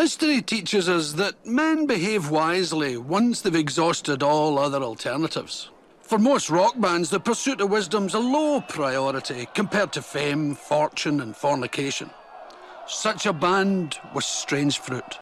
History teaches us that men behave wisely once they've exhausted all other alternatives. For most rock bands, the pursuit of wisdom's a low priority compared to fame, fortune, and fornication. Such a band was Strange Fruit.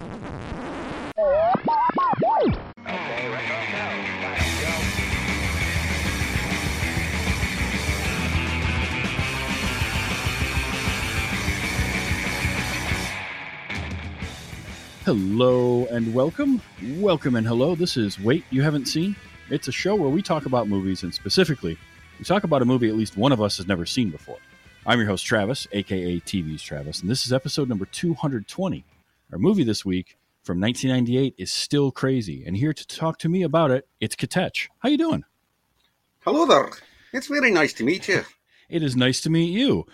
Hello and welcome. Welcome and hello. This is Wait You Haven't Seen. It's a show where we talk about movies and specifically, we talk about a movie at least one of us has never seen before. I'm your host, Travis, aka TV's Travis, and this is episode number 220. Our movie this week from 1998 is Still Crazy, and here to talk to me about it, it's K'Tetch. How you doing? Hello there. It's very nice to meet you. It is nice to meet you.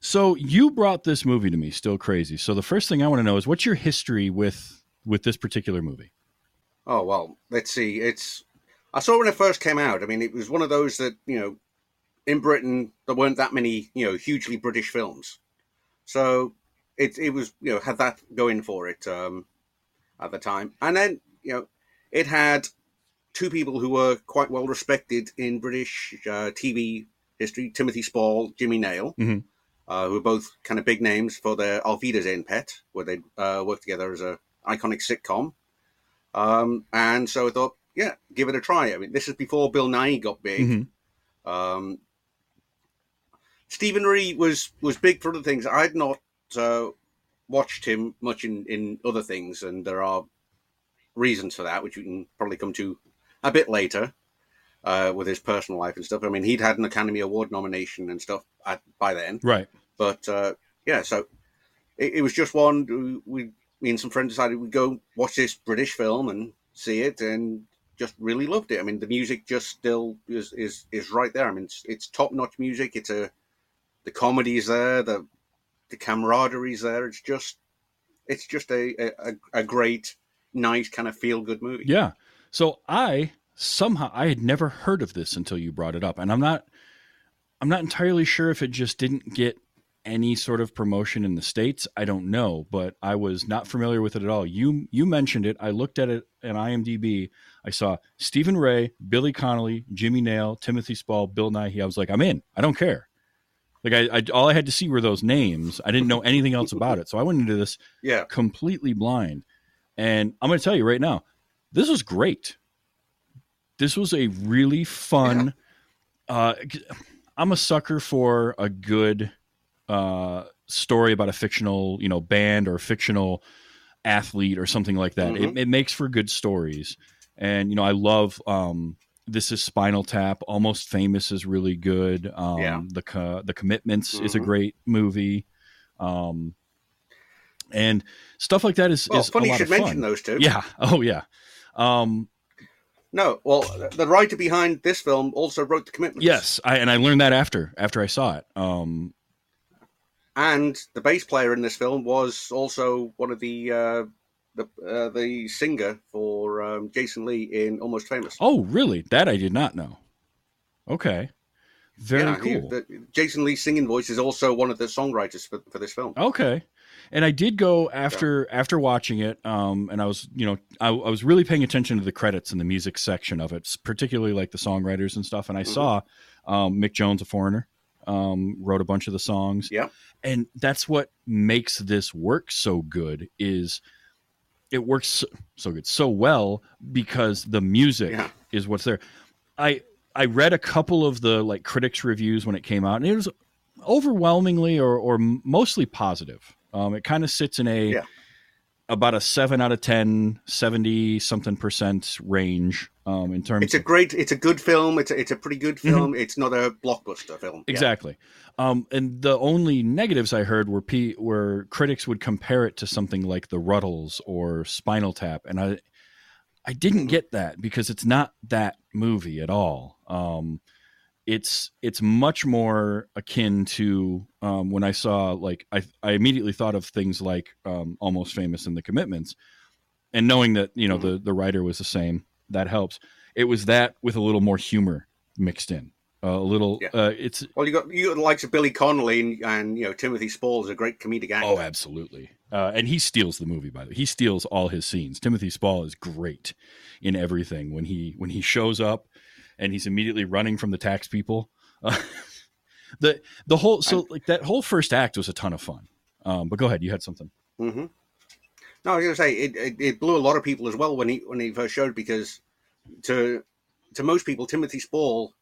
So you brought this movie to me, Still Crazy. So the first thing I want to know is what's your history with with this particular movie? Oh well, let's see. It's I saw when it first came out. I mean, it was one of those that you know, in Britain there weren't that many you know hugely British films, so it it was you know had that going for it um, at the time, and then you know it had two people who were quite well respected in British uh, TV history: Timothy Spall, Jimmy Nail. Mhm. Uh, who were both kind of big names for their Auf Wiedersehen pet, where they uh, worked together as a iconic sitcom. Um, and so I thought, yeah, give it a try. I mean, this is before Bill Nighy got big. Mhm. Um, Stephen Rea was was big for other things. I'd not uh, watched him much in, in other things, and there are reasons for that, which we can probably come to a bit later uh, with his personal life and stuff. I mean, he'd had an Academy Award nomination and stuff at, by then. Right. But uh, yeah, so it, it was just one. We, me and some friends decided we'd go watch this British film and see it, and just really loved it. I mean, the music just still is is, is right there. I mean, it's, it's top notch music. It's a the comedy is there, the the camaraderie is there. It's just it's just a a, a great, nice kind of feel good movie. Yeah. So I somehow I had never heard of this until you brought it up, and I'm not I'm not entirely sure if it just didn't get any sort of promotion in the states. I don't know, but I was not familiar with it at all. You you mentioned it. I looked at it in IMDb. I saw Stephen Rea, Billy Connolly, Jimmy Nail, Timothy Spall, Bill Nighy. I was like, I'm in. I don't care. Like I, I all I had to see were those names. I didn't know anything else about it, so I went into this Yeah. completely blind. And I'm going to tell you right now, this was great. This was a really fun. Uh, I'm a sucker for a good uh, story about a fictional, you know, band or a fictional athlete or something like that. It, it makes for good stories. And you know, I love um, this is Spinal Tap. Almost Famous is really good. Um, Yeah. The co- the Commitments is a Mhm. great movie. Um, and stuff like that is, Well, is a funny you should of fun. mention those two. Yeah. Oh, yeah. Um, No, well, the writer behind this film also wrote the commitments. yes, I, and I learned that after after I saw it. Um, and the bass player in this film was also one of the uh, the uh, the singer for um, Jason Lee in Almost Famous. oh, really? That I did not know. Okay. Very Yeah, he- cool. the- Jason Lee's singing voice is also one of the songwriters for, for this film. Okay. And I did go after after watching it, um, and I was, you know, I, I was really paying attention to the credits and the music section of it, particularly like the songwriters and stuff. And I Mhm. saw um, Mick Jones, a foreigner, um, wrote a bunch of the songs. Yeah. and that's what makes this work so good. Is it works so, so good, so well because the music Yeah. is what's there. I I read a couple of the like critics reviews when it came out, and it was overwhelmingly or or mostly positive. Um, it kind of sits in a Yeah. about a seven out of 10, 70 something percent range um, in terms. It's a great, it's a good film. It's a, it's a pretty good film. It's not a blockbuster film. Yeah. Exactly. Um, and the only negatives I heard were P, where critics would compare it to something like The Rutles or Spinal Tap, and I I didn't Mhm. get that because it's not that movie at all. Um, it's it's much more akin to um, when I saw like I I immediately thought of things like um, Almost Famous and The Commitments, and knowing that you know the the writer was the same that helps. It was that with a little more humor mixed in. Uh, a little. Yeah. Uh, it's Well, you got you got the likes of Billy Connolly and, and you know Timothy Spall is a great comedic actor. oh, absolutely. Uh, and he steals the movie. By the way, he steals all his scenes. Timothy Spall is great in everything. When he when he shows up, and he's immediately running from the tax people. Uh, the the whole so like that whole first act was a ton of fun. Um, but go ahead, you had something. hmm No, I was going to say it, it, it blew a lot of people as well when he when he first showed because to to most people Timothy Spall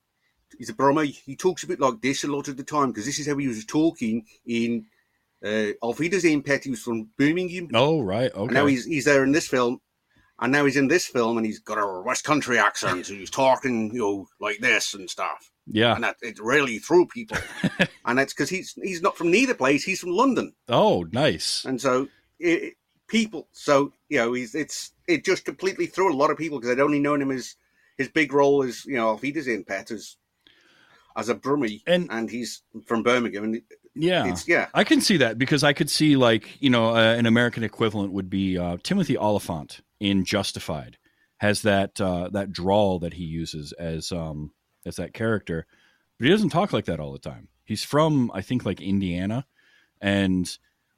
he's a Brummie. He talks a bit like this a lot of the time because this is how he was talking in uh, Auf Wiedersehen Pet. He was from Birmingham, Oh right, and now okay. he's he's there in this film, and now he's in this film and he's got a West Country accent. so he's talking you know like this and stuff, Yeah. and that it really threw people. and that's because he's he's not from neither place. He's from London. Oh, nice. and so it- people. So you know he's it's it just completely threw a lot of people because i'd only known him as his big role as you know Auf Wiedersehen pet as as a brummie. And- and, he's from birmingham and Yeah. it's yeah. I can see that because I could see like you know uh, an American equivalent would be uh, Timothy Olyphant in Justified. Has that uh, that drawl that he uses as um, as that character, but he doesn't talk like that all the time. He's from I think like Indiana, and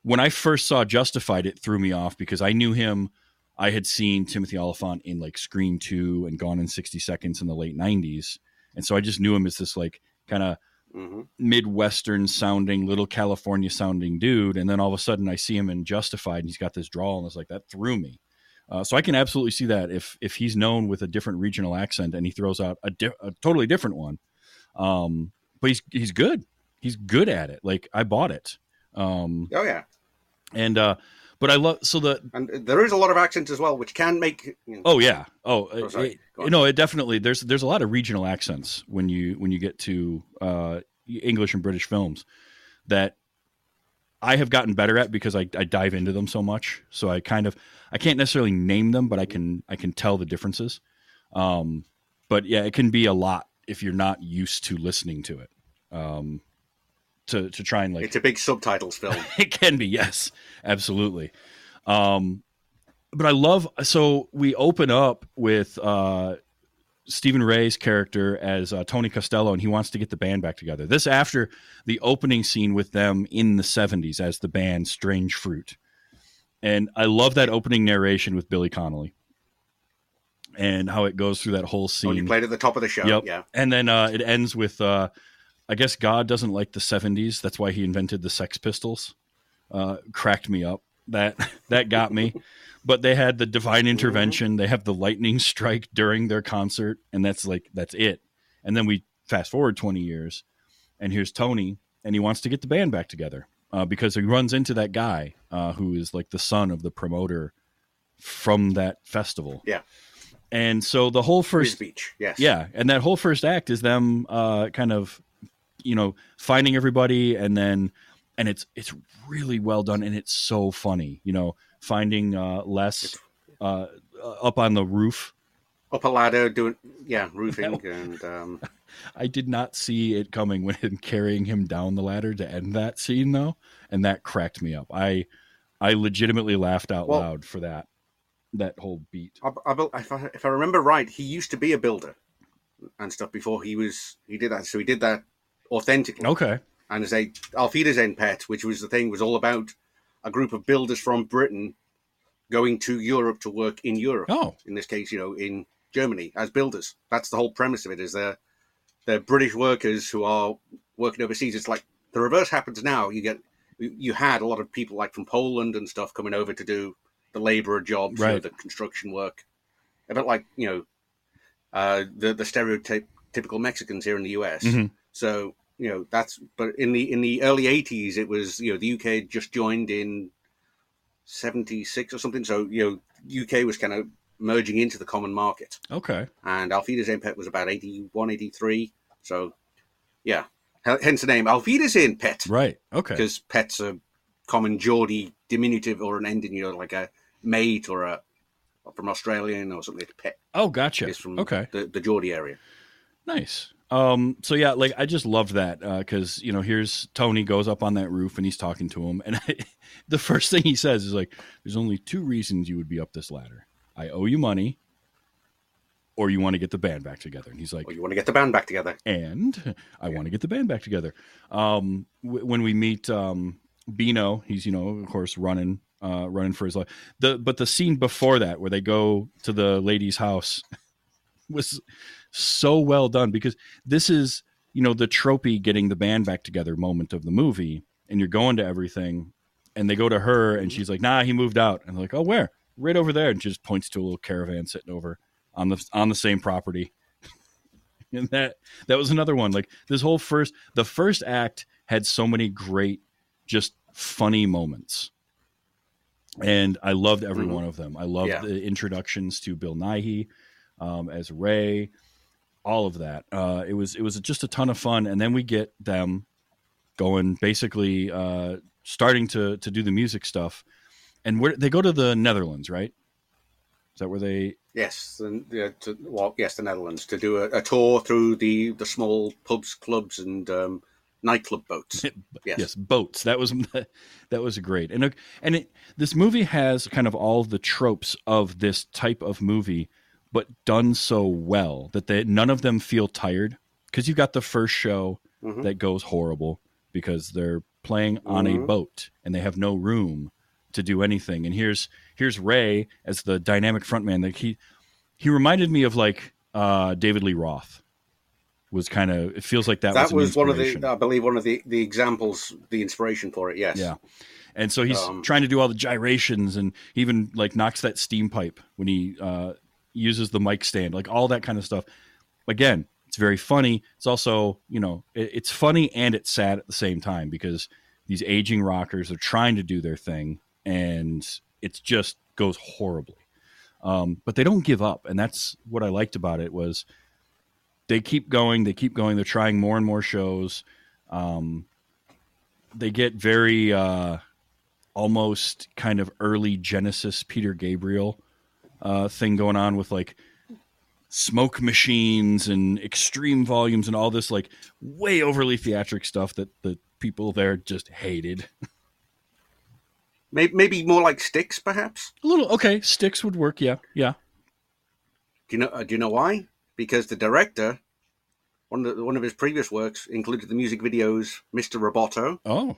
when I first saw Justified, it threw me off because I knew him. I had seen Timothy Olyphant in like Scream Two and Gone in sixty Seconds in the late '90s, and so I just knew him as this like kind of hmm midwestern sounding little california sounding dude. And then all of a sudden i see him in justified and he's got this drawl and it's like that threw me. Uh, so i can absolutely see that if if he's known with a different regional accent and he throws out a, di- a totally different one. Um but he's he's good. He's good at it. Like i bought it um oh yeah and uh but i love so the and there is a lot of accent as well which can make you know, Oh yeah. Oh, Oh, it- it- no, it definitely there's there's a lot of regional accents when you when you get to uh, English and British films that I have gotten better at because I, I dive into them so much. So I kind of I can't necessarily name them, but I can I can tell the differences. Um, but yeah, it can be a lot if you're not used to listening to it. Um, to to try and like it's a big subtitles film it can be yes absolutely um but i love so we open up with uh Stephen Rea's character as uh, Tony Costello, and he wants to get the band back together. This after the opening scene with them in the '70s as the band Strange Fruit, and I love that opening narration with Billy Connolly, and how it goes through that whole scene. when you played at the top of the show Yep. yeah And then uh, it ends with, uh, I guess God doesn't like the '70s. That's why he invented the Sex Pistols. Uh, cracked me up. That that got me. But they had the divine intervention. They have the lightning strike during their concert, and that's like that's it. And then we fast forward 20 years, and here's Tony, and he wants to get the band back together uh, because he runs into that guy uh, who is like the son of the promoter from that festival. Yeah. And so the whole First first Beach yes yeah, and that whole first act is them uh, kind of, you know, finding everybody, and then, and it's it's really well done, and it's so funny, you know, finding uh, Les uh, up on the roof. up a ladder doing yeah roofing and um I did not see it coming when carrying him down the ladder to end that scene though, and that cracked me up. I I legitimately laughed out Well- loud for that that whole beat. I, I, if, I, if I remember right, he used to be a builder and stuff before he was he did that. So he did that authentically. Okay, And as a Auf Wiedersehen Pet, which was the thing, was all about a group of builders from Britain going to Europe to work in Europe. oh In this case, you know, in Germany as builders. That's the whole premise of it. Is they're they're British workers who are working overseas. It's like the reverse happens now. You get you had a lot of people like from Poland and stuff coming over to do the labourer jobs, you know, the construction work. A bit like you know uh, the the stereotype typical Mexicans here in the US. Mhm. So you know that's but in the in the early 80s it was you know the UK had just joined in 76 or something. So you know UK was kind of merging into the common market okay, and Auf Wiedersehen Pet was about 81, 83. So, yeah, hence the name Auf Wiedersehen Pet right, okay, because pet's a common Geordie diminutive or an ending, you know, like a mate or a or from Australian or something. Pet oh gotcha, is from okay. the, the Geordie area. Nice. Um, so yeah, like I just loved that because you know here's Tony goes up on that roof and he's talking to him, and the first thing he says is like, "There's only two reasons you would be up this ladder. I owe you money, or you want to get the band back together. And he's like, Or you want to get the band back together. and I want to get the band back together. Um, w- when we meet um, Beano, he's you know of course running uh, running for his life. The but the scene before that where they go to the lady's house was so well done because this is you know the tropey getting the band back together moment of the movie, and you're going to everything, and they go to her and she's like, "Nah, he moved out," and they're like, "Oh, where?" Right over there, and she just points to a little caravan sitting over on the on the same property. And that that was another one. Like this whole first the first act had so many great just funny moments. And i loved every Mhm. one of them. I loved Yeah. the introductions to bill nighy um, as ray all of that. Uh, it was it was just a ton of fun. And then we get them going basically uh, starting to to do the music stuff. And where they go to the netherlands right? Is that where they Yes, and yeah, to, well, yes, the Netherlands to do a, a tour through the the small pubs, clubs, and um, nightclub boats. Yes. yes. boats. That was that was great. And and it, this movie has kind of all the tropes of this type of movie but done so well that they, none of them feel tired because you've got the first show Mhm. that goes horrible because they're playing on a Mhm. boat and they have no room to do anything and here's here's ray as the dynamic frontman like he he reminded me of like uh david lee roth was kind of it feels like that, That, was, was, one of the, I believe, one of the, the examples, the inspiration for it. Yes. Yeah. And so he's Um, trying to do all the gyrations and he even like knocks that steam pipe when he uh, uses the mic stand, like all that kind of stuff. Again, it's very funny. It's also, you know, it, it's funny and it's sad at the same time because these aging rockers are trying to do their thing and it just goes horribly. Um, but they don't give up. And that's what I liked about it was they keep going, they keep going, they're trying more and more shows. Um, they get very uh, almost kind of early Genesis Peter Gabriel uh, thing going on with like smoke machines and extreme volumes and all this like way overly theatric stuff that the people there just hated. Maybe, maybe more like Styx, perhaps. A little okay, Styx would work. Yeah, yeah. Do you know? Uh, do you know why? Because the director, one of the, one of his previous works included the music videos, Mr. Roboto, Oh,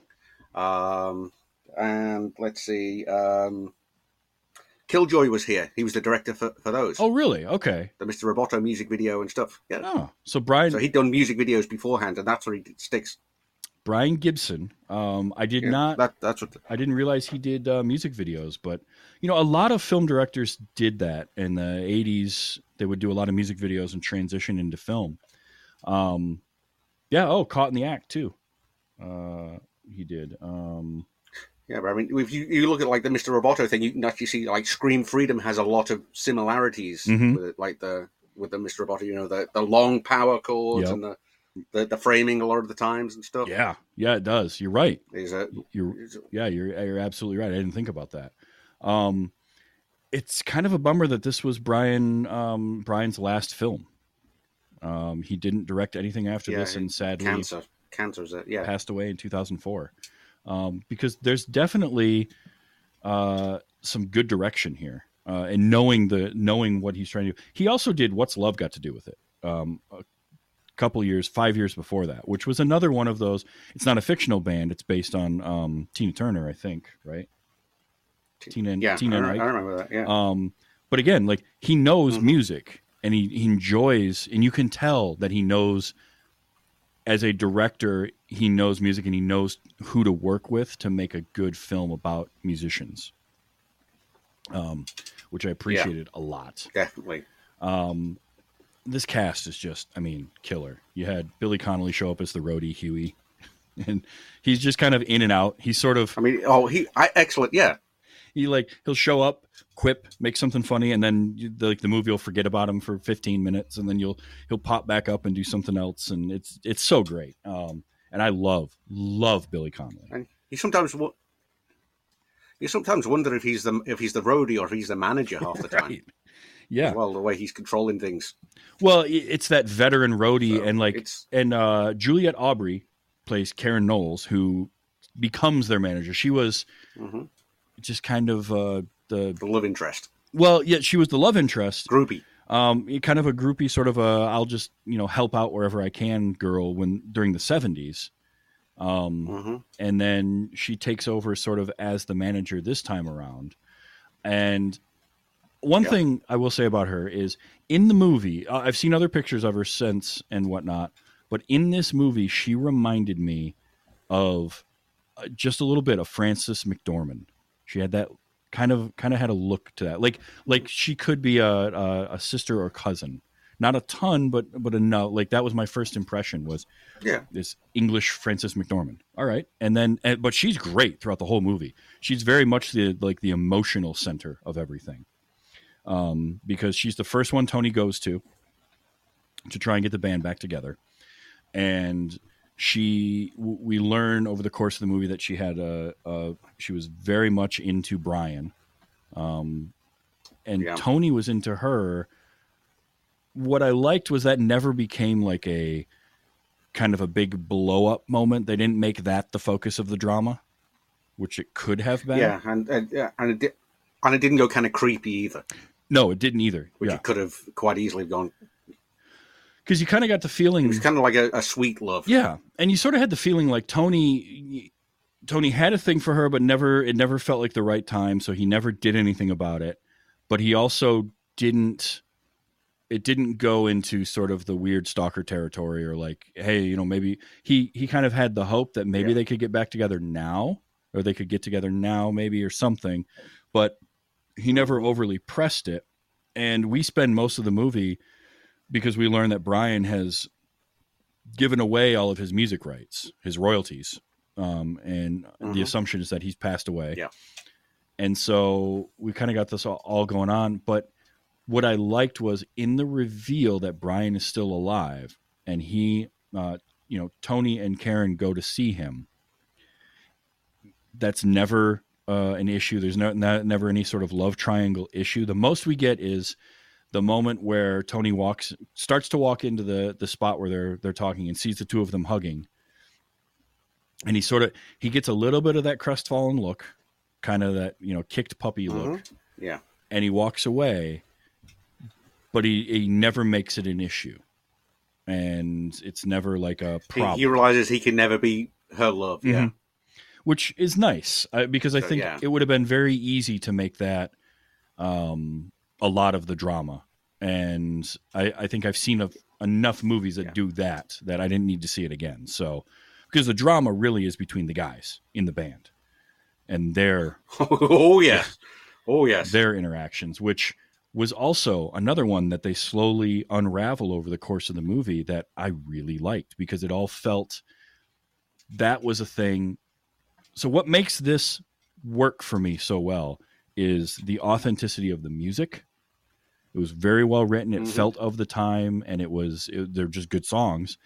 um, and let's see, um, Kilroy was here. He was the director for, for those, oh, really? Okay. the Mr. Roboto music video and stuff. Yeah. Oh, so Brian So he'd done music videos beforehand, and that's where he did Styx. Brian Gibson. Um, I did Yeah, not. That, that's what. I didn't realize he did uh, music videos, but you know, a lot of film directors did that in the '80s. They would do a lot of music videos and transition into film. Um, yeah. Oh, Caught in the Act too. Uh, he did. Um, Yeah, but I mean, if you, you look at like the Mr. Roboto thing, you can actually see like Scream Freedom has a lot of similarities Mhm. with it, like the with the Mr. Roboto. You know, the, the long power chords Yep. and the, the the framing a lot of the times and stuff. yeah, yeah, it does. You're right. is a, You're is yeah, you're you're absolutely right. I didn't think about that. Um, it's kind of a bummer that this was Brian um, Brian's last film. Um, he didn't direct anything after Yeah, this, and sadly cancer. Cancer yeah. passed away in 2004. Um, because there's definitely uh, some good direction here, uh, and knowing the knowing what he's trying to do. He also did "What's Love Got to Do with It." Um, a couple years, five years before that, which was another one of those. It's not a fictional band; it's based on um, Tina Turner, I think, right? Tina and Yeah, Tina I, and. I remember that. Yeah, Um, but again, like he knows Mhm. music and he, he enjoys, and you can tell that he knows as a director, he knows music and he knows who to work with to make a good film about musicians. Um, which I appreciated a lot. definitely. Um, this cast is just, I mean, killer. You had Billy Connolly show up as the roadie Huey, and he's just kind of in and out. He's sort of I mean, oh, he I, excellent. Yeah, he like he'll show up, quip, make something funny, and then you, the, like the movie will forget about him for 15 minutes, and then you'll he'll pop back up and do something else, and it's it's so great. Um, and I love love Billy Connolly. and you sometimes wo- you sometimes wonder if he's the if he's the roadie or if he's the manager half the time. Right. Yeah. Well, the way he's controlling things. Well, it's that veteran roadie, So and like it's and uh, Juliet Aubrey plays Karen Knowles, who becomes their manager. She was mhm, just kind of uh, the the love interest, well, yeah, she was the love interest, groupie. Um, kind of a groupie, sort of a I'll just you know help out wherever I can girl when during the seventies. Um, hmm and then she takes over sort of as the manager this time around. And one Yeah. thing I will say about her is in the movie, uh, I've seen other pictures of her since and whatnot, but in this movie, she reminded me of uh, just a little bit of Frances McDormand. She had that kind of kind of had a look to that, like like she could be a a, a sister or cousin. Not a ton, but but enough. Like that was my first impression was Yeah. this English Frances McDormand. All right, and then and, but she's great throughout the whole movie. She's very much the like the emotional center of everything, um, because she's the first one Tony goes to to try and get the band back together, and she we learn over the course of the movie that she had a, a she was very much into Brian, um, and Yeah. Tony was into her. What I liked was that never became like a kind of a big blow up moment. They didn't make that the focus of the drama, which it could have been. Yeah, and and, yeah, and it di- and it didn't go kind of creepy either, No, it didn't either. which yeah, it could have quite easily gone. Because you kind of got the feeling. It was kind of like a, a sweet love. Yeah, and you sort of had the feeling like Tony. Tony had a thing for her, but never it never felt like the right time, so he never did anything about it. But he also didn't. It didn't go into sort of the weird stalker territory, or like, hey, you know, maybe he he kind of had the hope that maybe Yeah. they could get back together now, or they could get together now, maybe or something. But he never overly pressed it, and we spend most of the movie because we learn that Brian has given away all of his music rights, his royalties, um, and the Mhm. assumption is that he's passed away. Yeah. And so we kind of got this all, all going on. But what I liked was in the reveal that Brian is still alive, and he, uh, you know, Tony and Karen go to see him. That's never uh, an issue. There's no, not, never any sort of love triangle issue. The most we get is the moment where Tony walks starts to walk into the the spot where they're they're talking and sees the two of them hugging. And he sort of he gets a little bit of that crestfallen look, kind of that, you know, kicked puppy look, Yeah, and he walks away, but he, he never makes it an issue. And it's never like a he, problem. he realizes he can never be her love. Yeah, Mhm. which is nice uh, because I So, think yeah. it would have been very easy to make that um, a lot of the drama. And I, I think I've seen a, enough movies that Yeah. do that that I didn't need to see it again. So because the drama really is between the guys in the band and their oh yes, oh yes. their interactions, which was also another one that they slowly unravel over the course of the movie that I really liked because it all felt that was a thing. So, what makes this work for me so well is the authenticity of the music. It was very well written. It Mhm. felt of the time, and it was it, they're just good songs.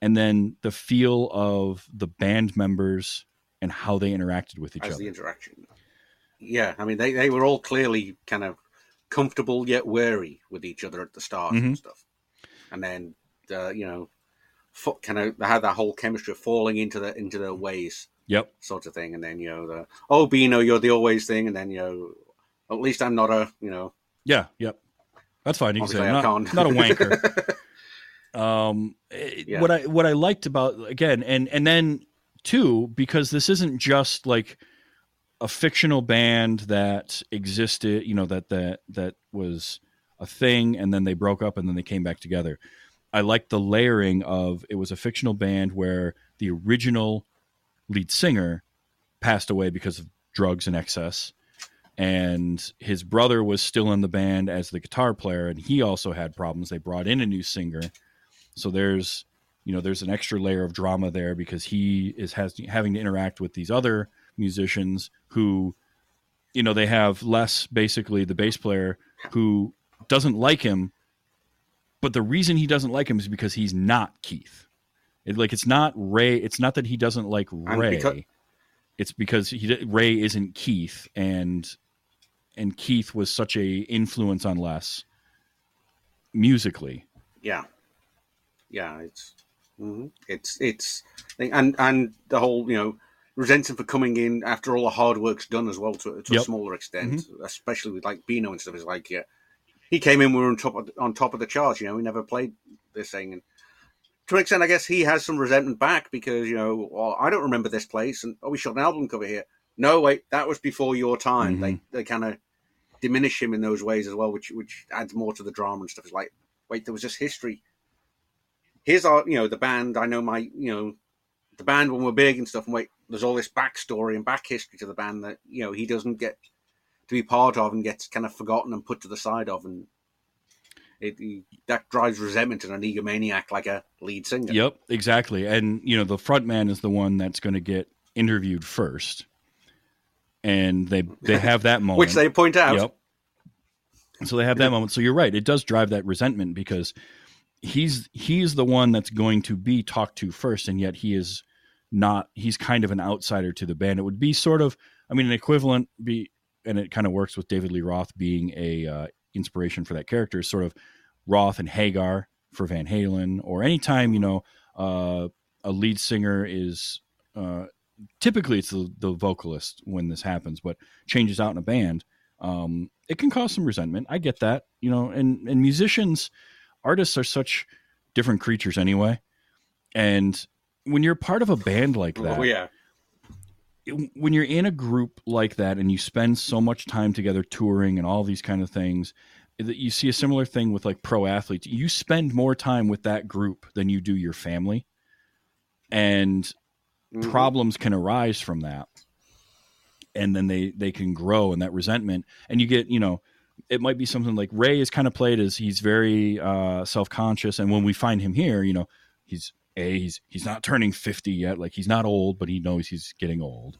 And then the feel of the band members and how they interacted with each as other. the interaction. Yeah, I mean they, they were all clearly kind of comfortable yet wary with each other at the start Mhm. and stuff, and then uh, you know, fo- kind of they had that whole chemistry of falling into the into their ways Yep. sort of thing, and then you know the oh Beano you're the always thing, and then you know at least I'm not a you know Yeah, yep. That's fine. You can say I'm not, can't a wanker. um, Yeah. what I what I liked about again, and and then too, because this isn't just like a fictional band that existed, you know, that that that was a thing, and then they broke up, and then they came back together. I liked the layering of it was a fictional band where the original lead singer passed away because of drugs and excess and his brother was still in the band as the guitar player and he also had problems. They brought in a new singer. So there's you know there's an extra layer of drama there because he is has having to interact with these other musicians who you know they have less basically the bass player who doesn't like him but the reason he doesn't like him is because he's not keith. It, like it's not ray it's not that he doesn't like ray. It's because he ray isn't keith and and keith was such a influence on les musically yeah yeah it's mhm. it's it's and and the whole you know resents him for coming in after all the hard work's done as well to, to Yep. a smaller extent especially with like Beano and stuff is like yeah he came in, we were on top of, on top of the charts. You know, we never played this thing, and to an extent, I guess he has some resentment back because you know, well, I don't remember this place, and oh, we shot an album cover here. No, wait, that was before your time. Mm-hmm. They they kind of diminish him in those ways as well, which which adds more to the drama and stuff. It's like, wait, there was just history. Here's our, you know, the band. I know my, you know, the band when we're big and stuff. And wait, there's all this backstory and back history to the band that you know he doesn't get to be part of and gets kind of forgotten and put to the side of, and it that drives resentment in an egomaniac like a lead singer. Yep, exactly. And you know, the front man is the one that's going to get interviewed first, and they they have that moment, which they point out. Yep. So they have that moment. So you're right. It does drive that resentment because he's he's the one that's going to be talked to first, and yet he is not. He's kind of an outsider to the band. It would be sort of, I mean, an equivalent be, and it kind of works with David Lee Roth being a uh, inspiration for that character. Sort of Roth and Hagar for Van Halen, or anytime you know uh, a lead singer is. Uh, typically, it's the, the vocalist when this happens, but changes out in a band. Um, it can cause some resentment. I get that, you know, and and musicians, artists are such different creatures anyway. And when you're part of a band like that, Oh yeah, it- when you're in a group like that and you spend so much time together touring and all these kind of things, that you see a similar thing with like pro athletes. You spend more time with that group than you do your family. And Mhm. problems can arise from that. And then they they can grow in that resentment. And you get you know it might be something like ray is kind of played as he's very uh self-conscious. And when we find him here you know he's a he's he's not turning 50 yet. Like he's not old but he knows he's getting old.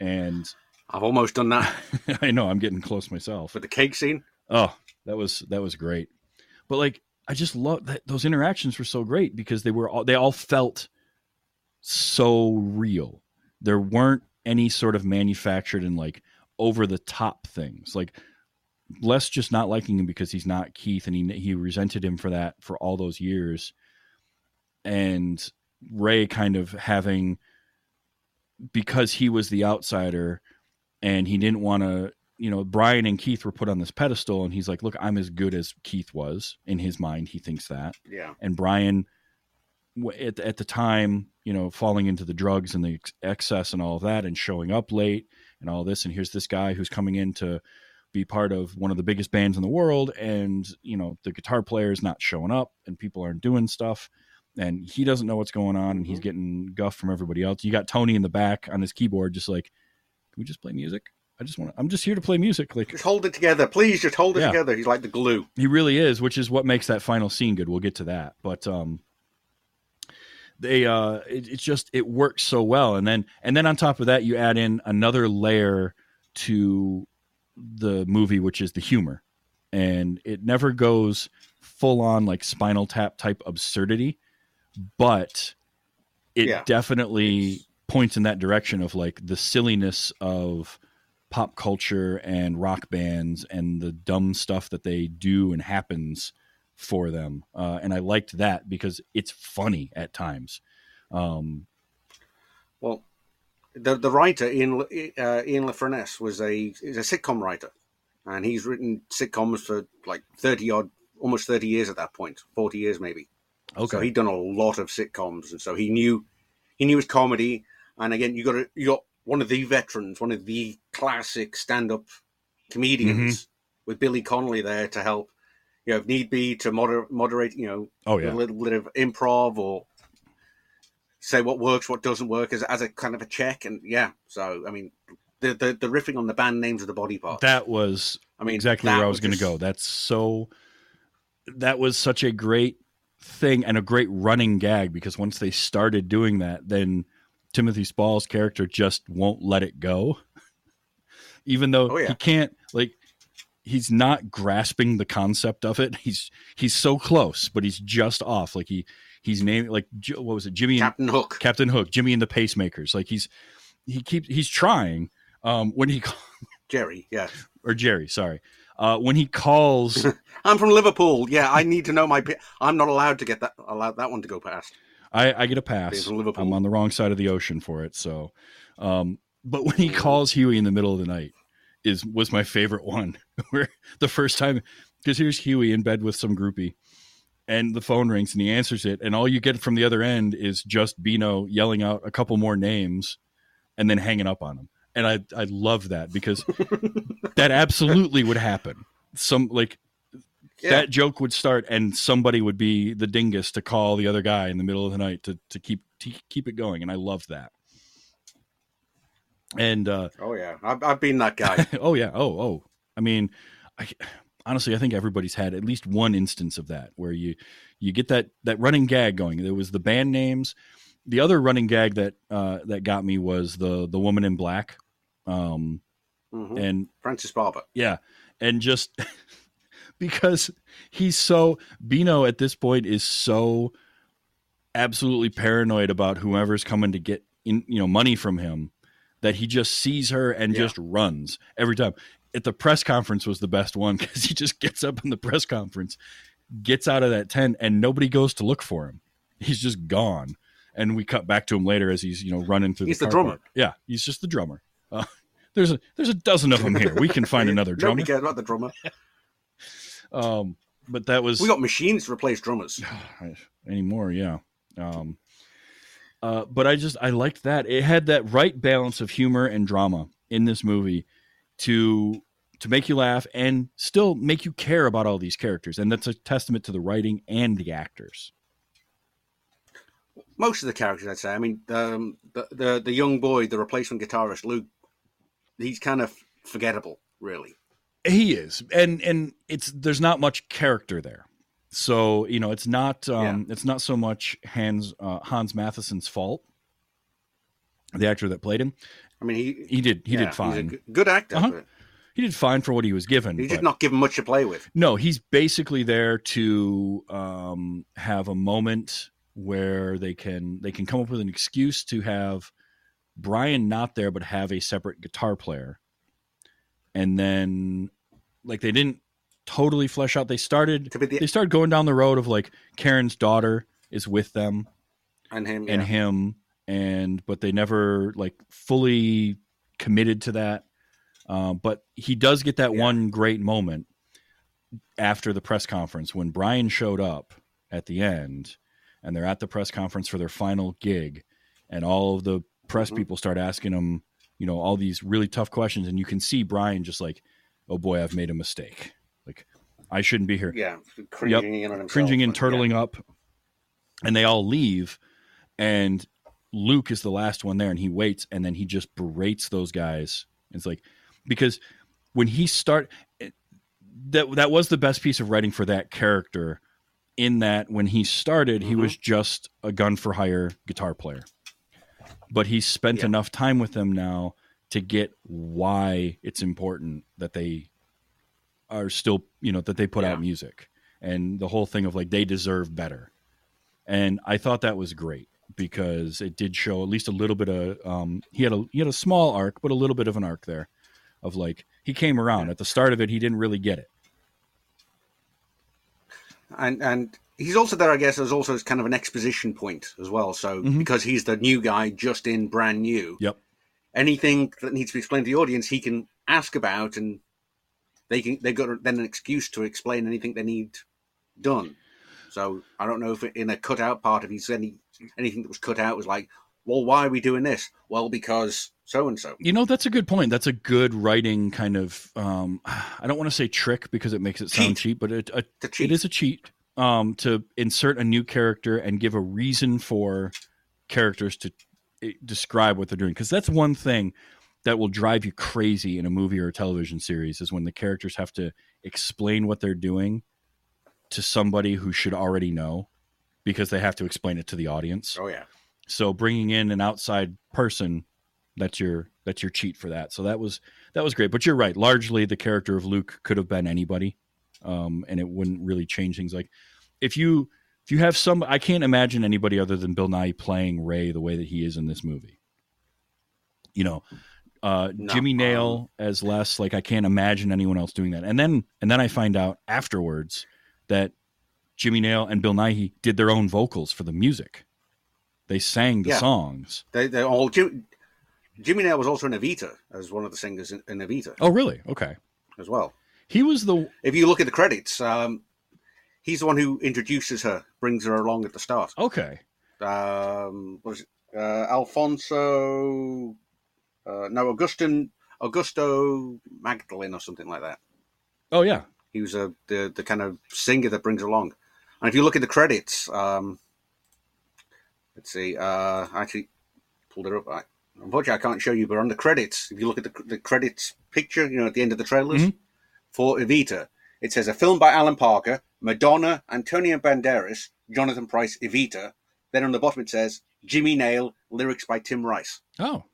And I've almost done that. I know i'm getting close myself. With the cake scene. Oh, that was that was great. But like I just love that those interactions were so great because they were all they all felt so real. There weren't any sort of manufactured and like over the top things. Like Les just not liking him because he's not Keith and he he resented him for that for all those years. And Ray kind of having because he was the outsider and he didn't want to you know, Brian and Keith were put on this pedestal, and he's like, "Look, I'm as good as Keith was in his mind. He thinks that." Yeah, And Brian, at at the time, you know, falling into the drugs and the ex- excess and all of that, and showing up late and all this, and here's this guy who's coming in to be part of one of the biggest bands in the world, and you know, the guitar player is not showing up, and people aren't doing stuff. And he doesn't know what's going on, and he's Mhm. getting guff from everybody else. You got Tony in the back on his keyboard, just like, "Can we just play music?" I just want. to I'm just here to play music. Like just hold it together, please. Just hold it Yeah. together. He's like the glue. he really is, which is what makes that final scene good. We'll get to that, but um, they uh, it, it's just it works so well, and then and then on top of that, you add in another layer to the movie, which is the humor, and it never goes full on like Spinal Tap type absurdity, but it Yeah. definitely points in that direction of like the silliness of pop culture and rock bands and the dumb stuff that they do and happens for them. Uh, and I liked that because it's funny at times. Um, Well, the the writer Ian uh, Ian La Frenais was a is a sitcom writer, and he's written sitcoms for like thirty odd, almost thirty years at that point, forty years maybe. okay. So he'd done a lot of sitcoms, and so he knew he knew his comedy. And again, you got a, you got one of the veterans, one of the classic stand up comedians Mm-hmm. with Billy Connolly there to help. You know, if need be, to moder- moderate. You know, oh a little bit of improv or say what works, what doesn't work as, as a kind of a check. And yeah, so I mean, the, the the riffing on the band names of the body parts. That was I mean, exactly where I was going to go. That's so. That was such a great thing and a great running gag because once they started doing that, then Timothy Spall's character just won't let it go. Even though Oh, yeah. he can't, like, he's not grasping the concept of it. He's he's so close, but he's just off. Like he he's named like what was it, Jimmy and Captain Hook. Captain Hook, Jimmy and the Pacemakers. Like he's he keeps he's trying. Um, when he Jerry, yeah. or Jerry, sorry, uh, when he calls I'm from Liverpool. Yeah, I need to know my. I'm not allowed to get that allowed that one to go past. I, I get a pass. I'm on the wrong side of the ocean for it. So, um, but when he calls Huey in the middle of the night is was my favorite one. Where the first time, because here's Huey in bed with some groupie, and the phone rings and he answers it, and all you get from the other end is just Beano yelling out a couple more names, and then hanging up on him. And I I love that because that absolutely would happen. Some like Yeah. that joke would start, and somebody would be the dingus to call the other guy in the middle of the night to to keep to keep it going, and I loved that. And uh, oh yeah, I've, I've been that guy. oh yeah, oh oh, I mean, I honestly I think everybody's had at least one instance of that where you you get that that running gag going. There was the band names. The other running gag that uh, that got me was the the woman in black, um, Mhm. and Frances Barber. yeah, and just because he's so Beano at this point is so absolutely paranoid about whoever's coming to get in, you know, money from him that he just sees her and Yeah. just runs every time. At the press conference was the best one because he just gets up in the press conference, gets out of that tent, and nobody goes to look for him. He's just gone. And we cut back to him later as he's you know running through. He's the, the drummer. park. Yeah, he's just the drummer. Uh, there's a there's a dozen of them here. We can find another drummer. Nobody cares about the drummer. Um, but that was We got machines to replace drummers. anymore, yeah. Um, uh, but I just I liked that it had that right balance of humor and drama in this movie to to make you laugh and still make you care about all these characters, and that's a testament to the writing and the actors. Most of the characters, I'd say. I mean, um, the, the the young boy, the replacement guitarist Luke, he's kind of forgettable, really. He is, and and it's there's not much character there, so you know it's not um, it's not so much Hans uh, Hans Matheson's fault. The actor that played him, I mean, he he did he yeah, did fine. good actor. Uh-huh. He did fine for what he was given. He did not give him much to play with. No, he's basically there to um, have a moment where they can they can come up with an excuse to have Brian not there, but have a separate guitar player, and then like they didn't totally flesh out. They started the they started going down the road of like Karen's daughter is with them and him. and yeah. him and but they never like fully committed to that uh, but he does get that Yeah. one great moment after the press conference when brian showed up at the end and they're at the press conference for their final gig and all of the press Mhm. people start asking him you know all these really tough questions and you can see brian just like oh boy i've made a mistake i shouldn't be here Yeah, cringing in on himself. cringing and but, yeah. turtling up and they all leave and luke is the last one there and he waits and then he just berates those guys it's like because when he start that that was the best piece of writing for that character in that when he started he Mhm. was just a gun for hire guitar player but he's spent Yeah. enough time with them now to get why it's important that they are still you know that they put Yeah. out music and the whole thing of like they deserve better and i thought that was great because it did show at least a little bit of um he had a he had a small arc but a little bit of an arc there of like he came around at the start of it he didn't really get it and and he's also there, I guess, as also as kind of an exposition point as well. So Mhm. because he's the new guy, just in, brand new. Yep. Anything that needs to be explained to the audience, he can ask about, and they can they got then an excuse to explain anything they need done. So I don't know if in a cut out part, if he's any anything that was cut out was like, well, why are we doing this? Well, because so and so. You know, that's a good point. That's a good writing kind of. Um, I don't want to say trick because it makes it sound Cheat. cheap, but it, a, cheat. it is a cheat um, to insert a new character and give a reason for characters to eh, describe what they're doing. Because that's one thing that will drive you crazy in a movie or a television series is when the characters have to explain what they're doing to somebody who should already know because they have to explain it to the audience. Oh yeah. So bringing in an outside person, that's your that's your cheat for that. So that was that was great. But you're right. Largely, the character of Luke could have been anybody, um, and it wouldn't really change things. Like if you if you have some, I can't imagine anybody other than Bill Nighy playing Ray the way that he is in this movie. You know, uh, No, Jimmy Nail as Les. Like I can't imagine anyone else doing that. And then and then I find out afterwards that Jimmy Nail and Bill Nighy did their own vocals for the music. They sang the Yeah. songs. They they all Jim, Jimmy Nail was also in Evita as one of the singers in, in Evita Oh, really? Okay. as well. He was the If you look at the credits, um, he's the one who introduces her, brings her along at the start. okay. Um, what is it? Uh, Alfonso, uh, no, Augustin, Augusto Magdalene or something like that. Oh yeah. He was a the, the kind of singer that brings along. And if you look at the credits, um, let's see, uh, I actually pulled it up. I, unfortunately, I can't show you, but on the credits, if you look at the, the credits picture, you know, at the end of the trailers Mhm. for Evita, it says a film by Alan Parker, Madonna, Antonio Banderas, Jonathan Pryce, Evita. Then on the bottom it says Jimmy Nail, lyrics by Tim Rice. Oh.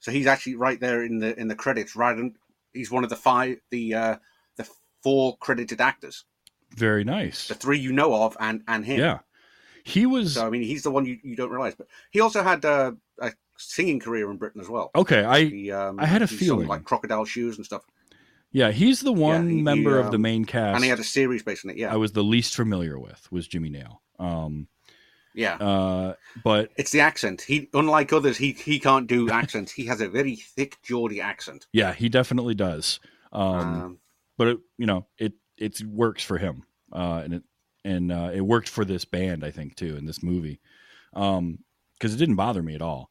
So he's actually right there in the in the credits. Right, and he's one of the five, the uh, the four credited actors, Very nice. the three you know of, and and him. Yeah. He was So I mean, he's the one you, you don't realize, but he also had uh, a singing career in Britain as well. okay. I He, um, I had a feeling. like crocodile shoes and stuff, yeah. He's the one he- he, member of the um, main cast and he had a series based on it. Yeah, I was the least familiar with was Jimmy Nail. Um. Yeah. Uh. But It's the accent. He, unlike others, he he can't do accents. he has a very thick Geordie accent. yeah, he definitely does. Um. Um, but it, you know, it it works for him. Uh. And it and uh, it worked for this band, I think, too, in this movie. Um. Because it didn't bother me at all.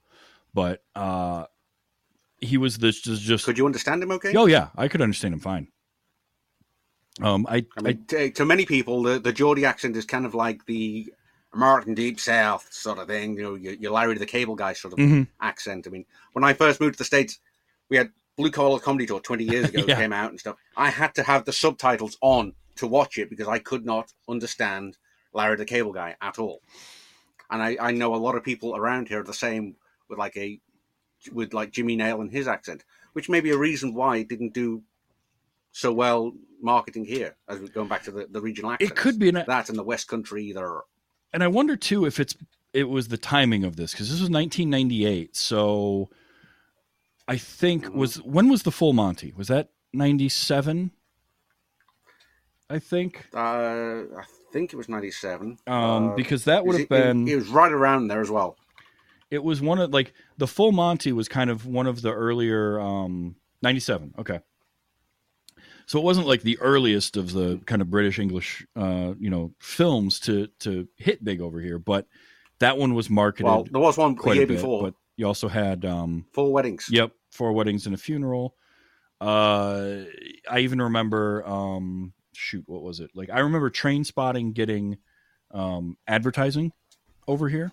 But uh, he was this just just. could you understand him? Okay. Oh yeah, I could understand him fine. Um. I. I mean, to, to many people, the, the Geordie accent is kind of like the American Deep South sort of thing. You know, your, your Larry the Cable Guy sort of Mhm. accent. I mean, when I first moved to the States, we had Blue Collar Comedy Tour 20 years ago Yeah. came out and stuff. I had to have the subtitles on to watch it because I could not understand Larry the Cable Guy at all. And I, I know a lot of people around here are the same with like a with like Jimmy Nail and his accent, which may be a reason why it didn't do so well marketing here. As we're going back to the, the regional accents, It could be an that in the West Country either. And I wonder too if it's it was the timing of this because this was 1998. So I think was when was the full Monty? Was that 97? I think Uh, I think it was ninety seven. um, because that would have it, been It, was right around there as well. it was one of like the full Monty was kind of one of the earlier um 97. Okay. So it wasn't like the earliest of the kind of British English uh you know films to to hit big over here, but that one was marketed Well, there was one the quite year bit, before. but you also had um Four weddings. yep, four weddings and a funeral. Uh I even remember um shoot, what was it? Like I remember Trainspotting getting um advertising over here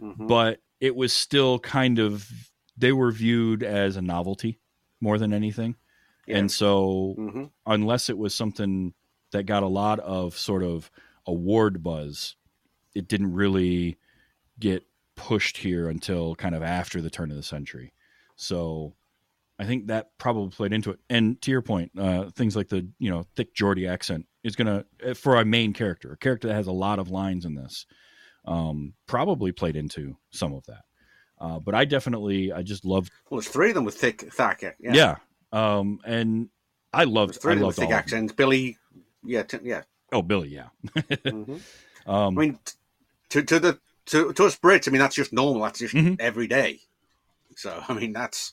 Mhm. but it was still kind of they were viewed as a novelty more than anything Yeah. and so Mhm. unless it was something that got a lot of sort of award buzz it didn't really get pushed here until kind of after the turn of the century so i think that probably played into it and to your point uh, things like the you know thick geordie accent is going to for a main character a character that has a lot of lines in this um, probably played into some of that. Uh, but I definitely, I just love. Well, there's three of them with thick Thacker. Yeah. yeah. Um, and I loved, I of them with loved all thick accents. Billy. Yeah. T- yeah. Oh, Billy, yeah. Mhm. Um, I mean, to to the to, to us Brits, I mean that's just normal. That's just Mhm. every day. So I mean that's.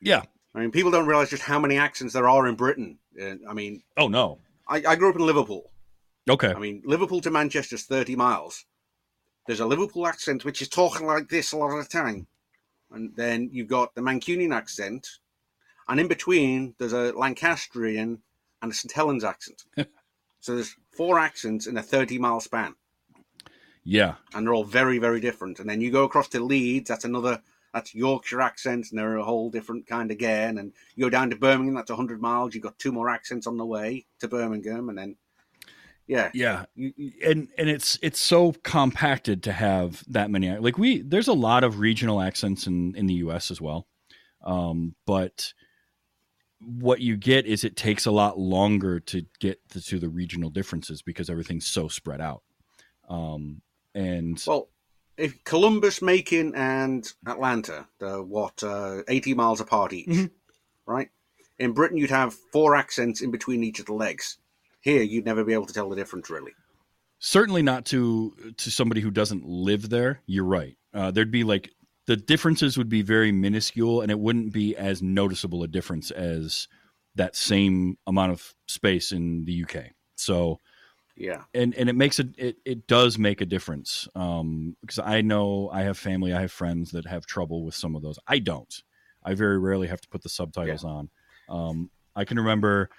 yeah. I mean, people don't realize just how many accents there are in Britain. Uh, I mean, Oh no. I, I grew up in Liverpool. Okay. I mean, Liverpool to Manchester is 30 miles. There's a Liverpool accent which is talking like this a lot of the time. And then you've got the Mancunian accent. And in between, there's a Lancastrian and a St. Helens accent. so there's four accents in a 30 mile span. yeah. And they're all very, very different. And then you go across to Leeds, that's another, that's Yorkshire accents, and they're a whole different kind again. And you go down to Birmingham, that's 100 miles. You've got two more accents on the way to Birmingham. And then, yeah. Yeah. You- you- And, and it's, it's so compacted to have that many, like we, there's a lot of regional accents in, in the U S as well. Um, but what you get is it takes a lot longer to get to, to the regional differences because everything's so spread out. Um, and Well, if Columbus, Macon, and Atlanta, they're what, uh, 80 miles apart each, Mhm. right? In Britain, you'd have four accents in between each of the legs. Here, you'd never be able to tell the difference, really. certainly not to to somebody who doesn't live there you're right uh, there'd be like the differences would be very minuscule and it wouldn't be as noticeable a difference as that same amount of space in the UK. So Yeah. and and it makes a it, it does make a difference um because i know i have family i have friends that have trouble with some of those i don't i very rarely have to put the subtitles on um i can remember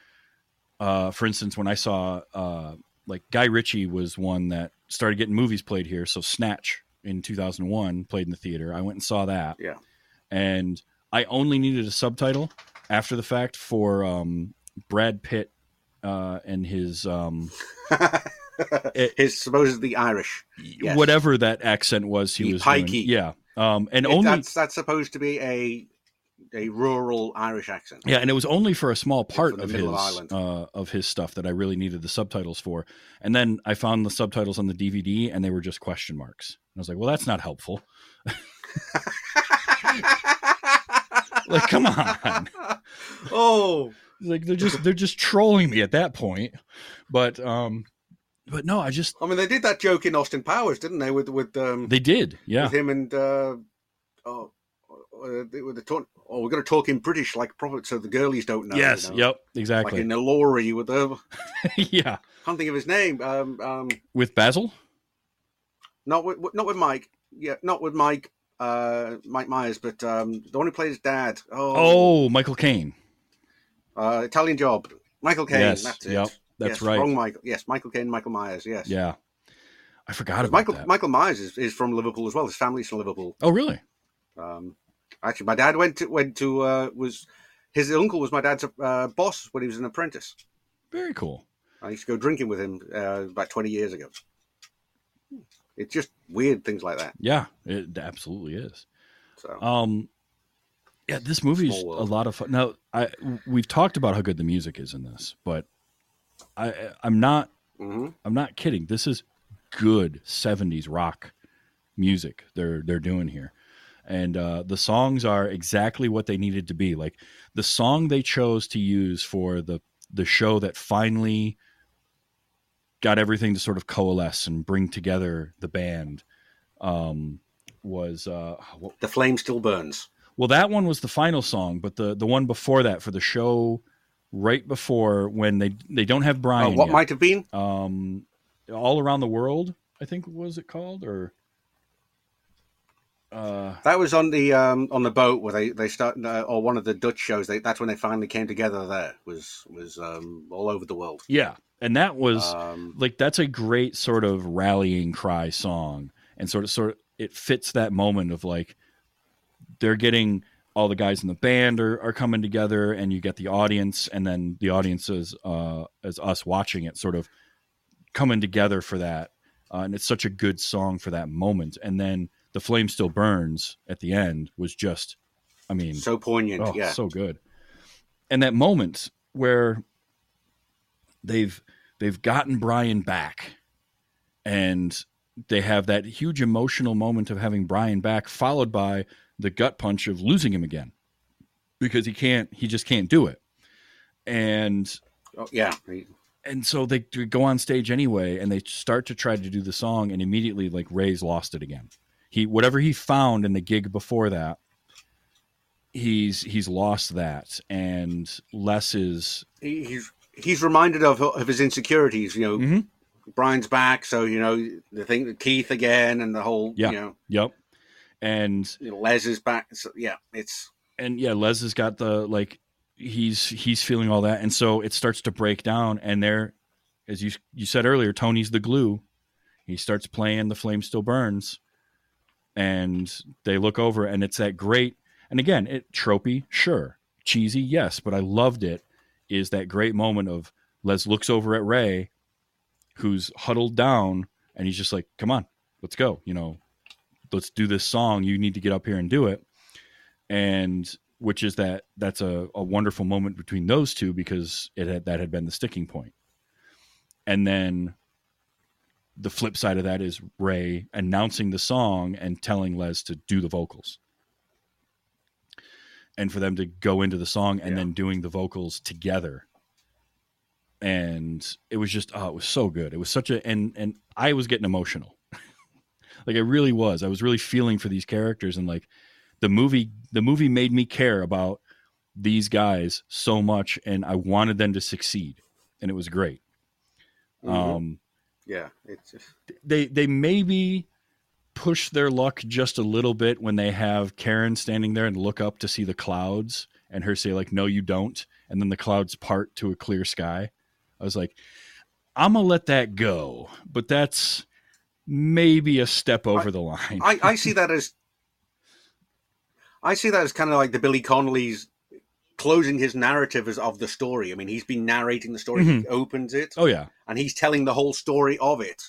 uh for instance when i saw uh like guy ritchie was one that started getting movies played here so snatch in 2001 played in the theater i went and saw that Yeah. and i only needed a subtitle after the fact for um brad pitt uh and his um It- His supposedly Irish. Yes. whatever that accent was he He was. Yeah. Um, and It- only that's that's supposed to be a a rural Irish accent. yeah, and it was only for a small part of his of uh, of his stuff that I really needed the subtitles for. And then I found the subtitles on the DVD, and they were just question marks. And I was like, well, that's not helpful. Like, come on. oh, Like they're just they're just trolling me at that point. But um, but no, I just I mean, they did that joke in Austin Powers, didn't they? With with um, they did. Yeah. with him and uh, oh, uh, were the. Oh, we're going to talk in British like proper, so the girlies don't know. yes. you know? Yep. Exactly. Like in the Laurie with the. yeah. can't think of his name. Um, um, With Basil. not with not with Mike. Yeah, not with Mike. Uh, Mike Myers, but um, the one who plays Dad. Oh, Oh, Michael Caine. uh, Italian Job. Michael Caine. Yes, That's it. yep, that's Yes, right. Wrong Michael. Yes, Michael Caine. Michael Myers. Yes. Yeah. I forgot about Michael that. Michael Myers is, is from Liverpool as well. His family's from Liverpool. oh, really? Um, actually, my dad went to went to uh, was his uncle was my dad's uh, boss when he was an apprentice. Very cool. I used to go drinking with him uh, about twenty years ago. It's just weird things like that. Yeah, it absolutely is. So Um, yeah, this movie's a lot of fun. Now, I we've talked about how good the music is in this, but I I'm not mhm. I'm not kidding. This is good '70s rock music they're they're doing here, and uh, the songs are exactly what they needed to be. Like the song they chose to use for the the show that finally got everything to sort of coalesce and bring together the band um, was uh, what, the flame still burns. well, that one was the final song, but the the one before that for the show, right before when they they don't have Oh, Brian. what yet. might have been? um, all around the world? I think was it called or uh, That was on the um, on the boat where they they start uh, or one of the Dutch shows. They, that's when they finally came together. There was was um, all over the world. yeah, and that was Um, like that's a great sort of rallying cry song, and sort of sort of it fits that moment of like they're getting all the guys in the band are, are coming together and you get the audience and then the audience is uh as us watching it sort of coming together for that uh, and it's such a good song for that moment and then the flame still burns at the end was just i mean so poignant. oh, yeah. so good and that moment where they've they've gotten brian back and they have that huge emotional moment of having brian back followed by the gut punch of losing him again because he can't he just can't do it and Oh, yeah. and so they go on stage anyway and they start to try to do the song and immediately like ray's lost it again he whatever he found in the gig before that he's he's lost that and les is He, he's he's reminded of of his insecurities. You know, Mhm. Brian's back, so you know the thing Keith again, and the whole Yeah. you know yep and Les is back. So, yeah, it's and yeah les has got the like he's he's feeling all that and so it starts to break down and there as you you said earlier tony's the glue he starts playing the flame still burns and they look over and it's that great and again it tropey sure. Cheesy yes but i loved it is that great moment of les looks over at ray who's huddled down and he's just like come on let's go you know let's do this song you need to get up here and do it. And which is that that's a, a wonderful moment between those two because it had that had been the sticking point. And then the flip side of that is ray announcing the song and telling les to do the vocals and for them to go into the song and Yeah. then doing the vocals together and it was just oh it was so good it was such a and and i was getting emotional like I really was i was really feeling for these characters and like the movie the movie made me care about these guys so much and I wanted them to succeed and it was great. Mhm. Um yeah, it's just, they they maybe push their luck just a little bit when they have Karen standing there and look up to see the clouds and her say like no you don't and then the clouds part to a clear sky. I was like I'm to let that go, but that's maybe a step over the line. I, I see that as I see that as kind of like the Billy Connolly's closing his narrative as of the story. I mean, he's been narrating the story. He mm-hmm. opens it, oh yeah. and he's telling the whole story of it,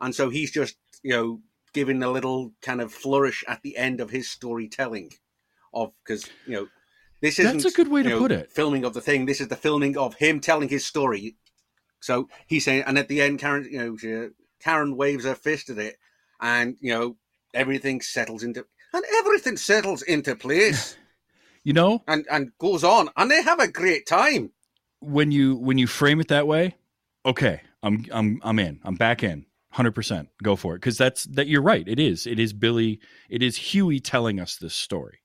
and so he's just you know giving a little kind of flourish at the end of his storytelling, of because you know this isn't That's a good way to know, put it. Filming of the thing. This is the filming of him telling his story. So he's saying, and at the end, Karen, you know, she, Karen waves her fist at it, and you know everything settles into and everything settles into place You know, and and goes on, and they have a great time. when you when you frame it that way, okay, I'm I'm I'm in. I'm back in. 100% go for it because that's that you're right it is it is billy it is huey telling us this story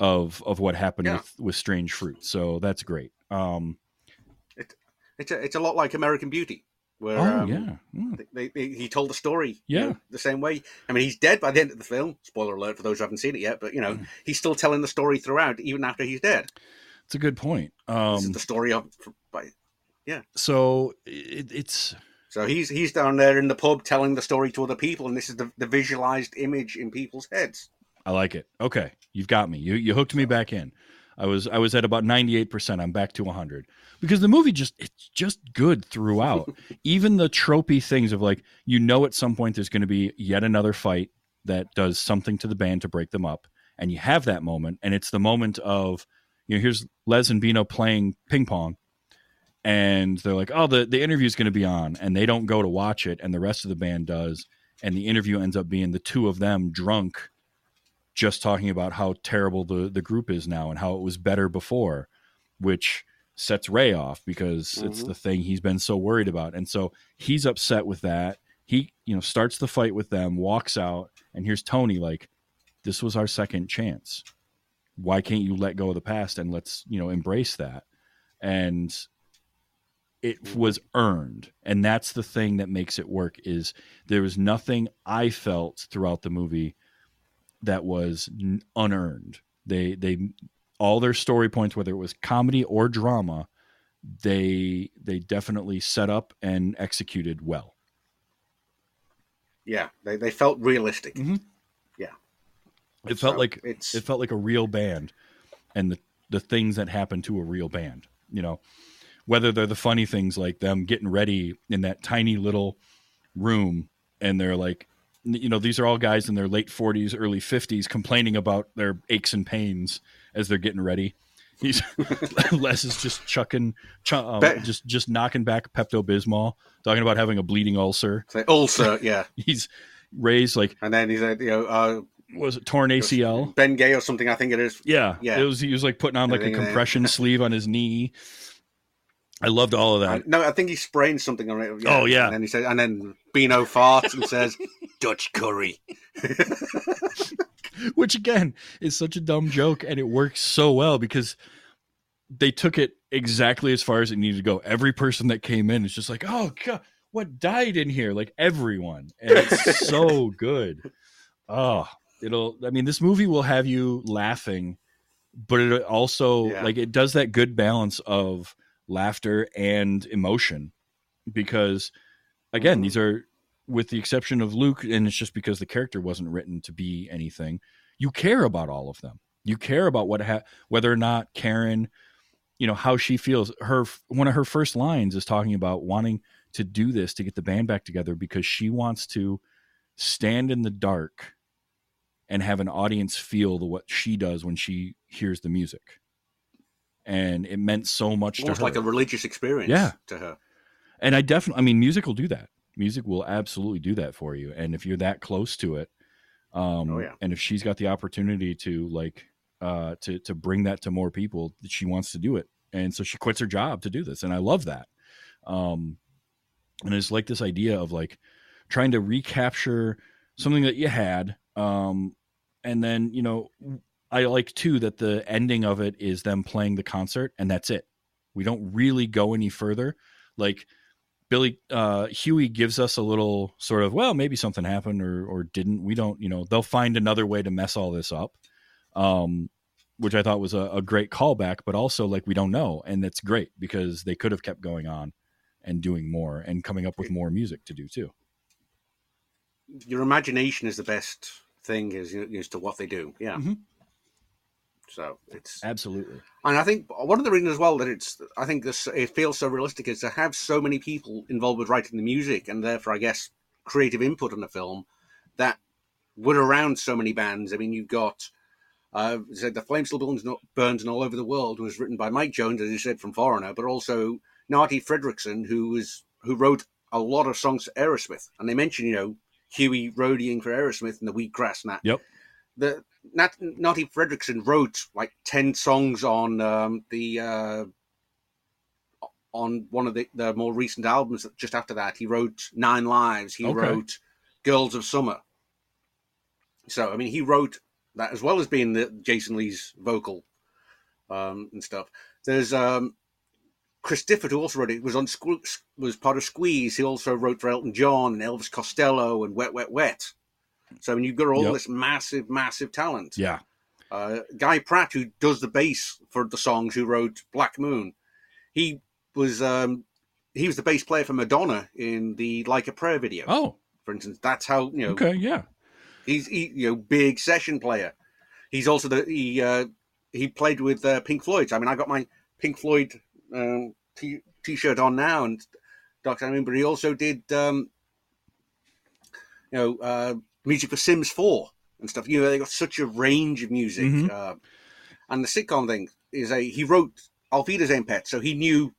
of of what happened Yeah. with with strange fruit so that's great um It's a, it's a lot like American Beauty, where oh um, yeah Mm. they, they, he told the story, you Yeah. know, the same way. I mean, he's dead by the end of the film. Spoiler alert for those who haven't seen it yet, but you know, Mm. he's still telling the story throughout, even after he's dead. it's a good point this is um the story of. By, yeah. so it, it's so he's he's down there in the pub telling the story to other people, and this is the, the visualized image in people's heads. I like it. Okay, you've got me. You you hooked me back in. I was I was at about ninety eight percent. I'm back to one hundred because the movie just it's just good throughout. Even the tropey things of like you know at some point there's going to be yet another fight that does something to the band to break them up, and you have that moment, and it's the moment of you know here's Les and Beano playing ping pong. And they're like, "Oh, the the interview's going to be on," and they don't go to watch it, and the rest of the band does, and the interview ends up being the two of them drunk just talking about how terrible the, the group is now and how it was better before, which sets Ray off because it's Mhm. the thing he's been so worried about. And so he's upset with that. He, you know, starts the fight with them, walks out, and here's Tony like, this was our second chance. Why can't you let go of the past and let's, you know, embrace that? And it Mhm. was earned. And that's the thing that makes it work is there was nothing I felt throughout the movie that was unearned. They they all their story points, whether it was comedy or drama, they they definitely set up and executed well. Yeah, they, they felt realistic. Mhm. It felt So like it's it felt like a real band, and the the things that happen to a real band. You know, whether they're the funny things like them getting ready in that tiny little room, and they're like, you know, these are all guys in their late forties, early fifties, complaining about their aches and pains as they're getting ready. He's Les is just chucking, ch- Bet- just just knocking back Pepto Bismol, talking about having a bleeding ulcer. say, ulcer, yeah. He's raised like And then he's like you know, uh, was it torn ACL? Ben Gay or something, I think it is. Yeah, Yeah. It was he was like putting on like a compression sleeve on his knee. I loved all of that. Uh, no, I think he sprained something on it. Oh, yeah. And then he said, and then Beano farts and says, Dutch curry. Which again is such a dumb joke and it works so well because they took it exactly as far as it needed to go. Every person that came in is just like, "Oh god, what died in here?" Like everyone. And it's so good. Oh, it'll I mean this movie will have you laughing, but it also Yeah. like it does that good balance of laughter and emotion because again, Mhm. these are with the exception of Luke, and it's just because the character wasn't written to be anything. You care about all of them. You care about what ha- whether or not Karen, you know, how she feels. Her one of her first lines is talking about wanting to do this to get the band back together because she wants to stand in the dark and have an audience feel the what she does when she hears the music. And it meant so much Almost to her. like a religious experience Yeah. to her. and I definitely, I mean, music will do that. Music will absolutely do that for you. And if you're that close to it, um, Oh, yeah. and if she's got the opportunity to like, uh, to to bring that to more people, that she wants to do it, and so she quits her job to do this, and I love that. Um, and it's like this idea of like trying to recapture something that you had, um, and then you know I like too that the ending of it is them playing the concert and that's it. We don't really go any further. Like Billy uh, Huey gives us a little sort of well, maybe something happened or or didn't. We don't, you know, they'll find another way to mess all this up. Um, which I thought was a, a great callback, but also like we don't know, and that's great because they could have kept going on and doing more and coming up with more music to do too. Your imagination is the best thing as, as to what they do. Yeah. Mhm. So it's Absolutely. And I think one of the reasons as well that it's, I think this it feels so realistic is to have so many people involved with writing the music and therefore, I guess, creative input on the film that were around so many bands. I mean, you've got, uh, said the Flame Still Burns, not Burns and All Over the World was written by Mick Jones, as you said, from Foreigner, but also Marti Frederiksen, who was who wrote a lot of songs for Aerosmith, and they mentioned, you know, Huey roadieing for Aerosmith and the Wheatgrass and that. Yep. The Nat, Marti Frederiksen wrote like ten songs on um, the uh, on one of the, the more recent albums. Just after that, he wrote Nine Lives. He Okay. wrote Girls of Summer. So I mean, he wrote that as well as being the Jason Lee's vocal um, and stuff. There's um, Chris Difford who also wrote it. Was on was part of Squeeze. He also wrote for Elton John and Elvis Costello and Wet Wet Wet. So mean, you've got all Yep. this massive, massive talent. Yeah. Uh, Guy Pratt, who does the bass for the songs, who wrote Black Moon, he was um, he was the bass player for Madonna in the Like a Prayer video, Oh, for instance. That's how you know okay. Yeah. he's he, you know big session player. He's also the he uh, he played with uh, Pink Floyd. I mean, I got my Pink Floyd um, t- t-shirt on now, and Doctor I mean, but he also did um, you know uh, music for Sims Four and stuff. You know, they got such a range of music. Mhm. Uh, and the sitcom thing is a he wrote Auf Wiedersehen Pet, so he knew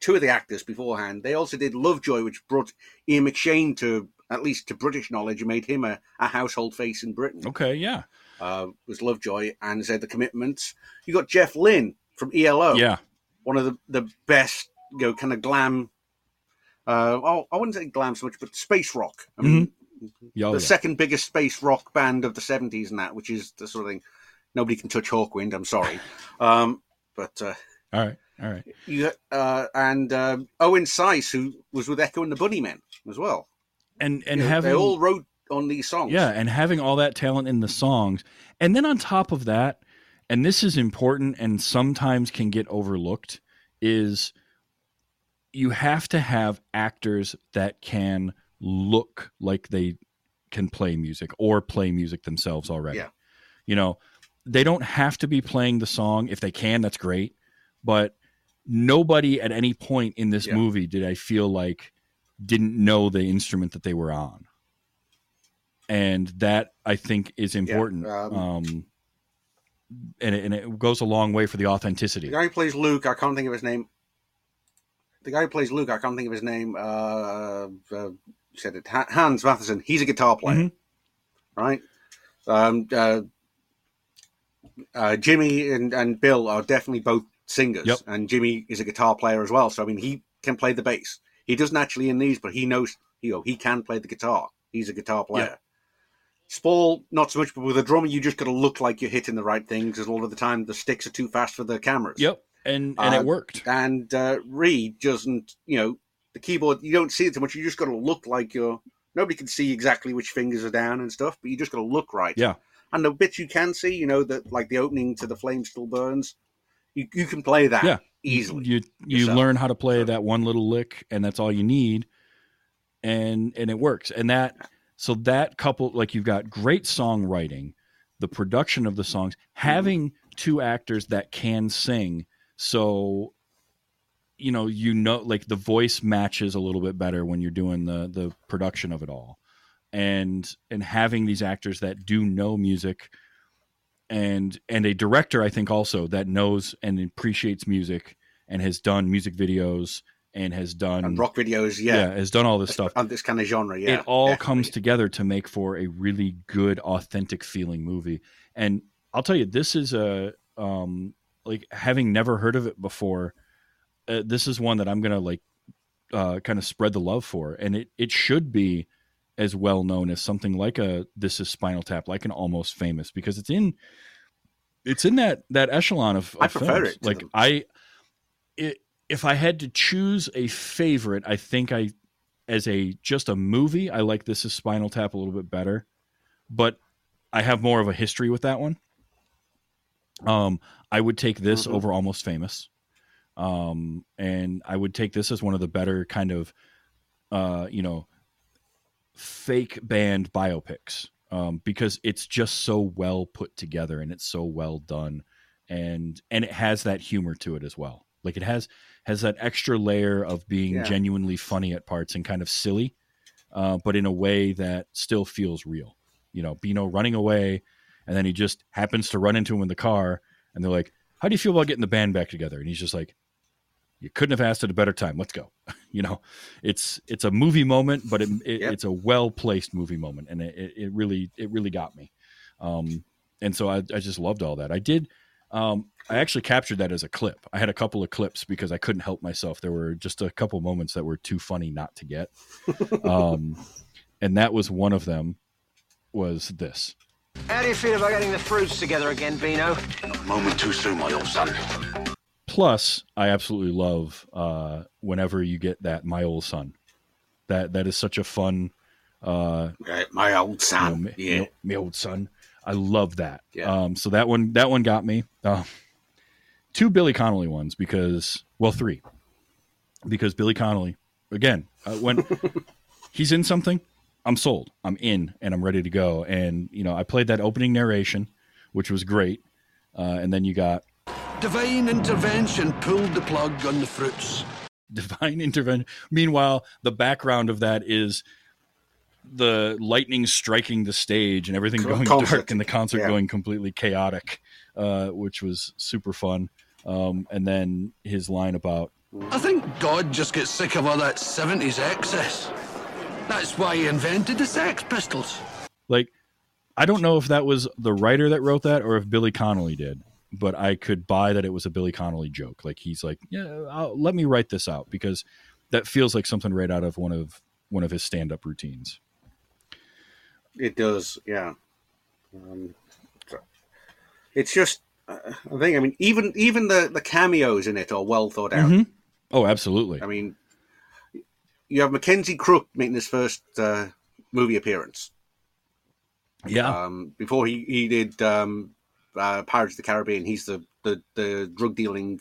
two of the actors beforehand. They also did Lovejoy, which brought Ian McShane to at least to British knowledge and made him a, a household face in Britain Okay. Yeah. uh, was Lovejoy and said the commitments. You got Jeff Lynne from ELO, Yeah. one of the, the best, you know, kind of glam. Uh, oh, I wouldn't say glam so much, but space rock. I mean, Yeah. Oh, the yeah. second biggest space rock band of the seventies, and that, which is the sort of thing. Nobody can touch Hawkwind. I'm sorry, um, but uh, All right. All right. you uh, and um Owen Sice, who was with Echo and the Bunnymen as well. And and You know, having they all wrote on these songs. Yeah, and having all that talent in the songs. And then on top of that, and this is important and sometimes can get overlooked, is you have to have actors that can look like they can play music or play music themselves already. Yeah. You know, they don't have to be playing the song. If they can, that's great. But nobody at any point in this Yeah. movie did I feel like didn't know the instrument that they were on. And that I think is important. um, um, and, it, and it goes a long way for the authenticity. The guy who plays Luke, I can't think of his name. The guy who plays Luke, I can't think of his name. Uh, uh, you said it, Hans Matheson. He's a guitar player, Mhm. right? Um, uh, uh, Jimmy and, and Bill are definitely both singers, Yep. and Jimmy is a guitar player as well. So I mean, he can play the bass. He doesn't actually in these, but he knows you know he can play the guitar. He's a guitar player. Spall, not so much, but with a drummer, you just got to look like you're hitting the right thing because a lot of the time the sticks are too fast for the cameras. Yep. And and Uh, it worked. And uh, Reed doesn't, you know, the keyboard, you don't see it too much. You just got to look like you're, nobody can see exactly which fingers are down and stuff, but you just got to look right. Yeah. And the bits you can see, you know, that like the opening to The Flame Still Burns, you, you can play that Yeah. easily. You you yourself. learn how to play So- that one little lick, and that's all you need, and and it works. And that so that couple like you've got great songwriting, the production of the songs, mm-hmm. having two actors that can sing, so you know you know like the voice matches a little bit better when you're doing the the production of it all and and having these actors that do know music and and a director i think also that knows and appreciates music and has done music videos and has done and rock videos, yeah, yeah. has done all this stuff And this kind of genre, yeah. it all definitely. comes together to make for a really good authentic feeling movie and i'll tell you this is a um like having never heard of it before uh, this is one that i'm gonna like uh kind of spread the love for and it it should be as well known as something like a this is spinal tap like an almost famous because it's in it's in that that echelon of, of I prefer films. it Like them. I, it, if I had to choose a favorite, I think I, as a just a movie, I like this is Spinal Tap a little bit better, but I have more of a history with that one. Um, I would take this Mhm. over Almost Famous, um, and I would take this as one of the better kind of, uh, you know, fake band biopics um, because it's just so well put together and it's so well done and and it has that humor to it as well. Like it has has that extra layer of being Yeah. genuinely funny at parts and kind of silly uh, but in a way that still feels real. You know Beano running away and then he just happens to run into him in the car and they're like how do you feel about getting the band back together? And he's just like you couldn't have asked at a better time. Let's go. You know it's it's a movie moment but it, it, Yep. it's a well placed movie moment and it, it, it really it really got me. Um and so I, I just loved all that. I did um i actually captured that as a clip. I had a couple of clips because i couldn't help myself. There were just a couple moments that were too funny not to get. Um and that was one of them was this. How do you feel about getting the fruits together again, Beano? Moment too soon, my old son. Plus i absolutely love uh whenever you get that my old son that that is such a fun uh Uh, my old you know, son. yeah. me- me old son. I love that. Yeah. Um, so that one, that one got me. Uh, two Billy Connolly ones because, well, three, because Billy Connolly, again, uh, when he's in something, I'm sold. I'm in, and I'm ready to go. And you know, I played that opening narration, which was great. Uh, and then you got Divine intervention pulled the plug on the fruits. divine intervention. Meanwhile, the background of that is the lightning striking the stage and everything going concert. dark and the concert Yeah. going completely chaotic, uh, which was super fun. Um, and then his line about I think God just gets sick of all that 70s excess. That's why he invented the Sex Pistols. like, I don't know if that was the writer that wrote that or if Billy Connolly did, but I could buy that it was a Billy Connolly joke. Like he's like, yeah, I'll, let me write this out because that feels like something right out of one of one of his stand up routines. It does, yeah. Um, it's just, uh, I think. I mean, even even the the cameos in it are well thought out. Mhm. Oh, absolutely. I mean, you have Mackenzie Crook making his first uh, movie appearance. Yeah. Um, before he he did um, uh, Pirates of the Caribbean, he's the the, the drug dealing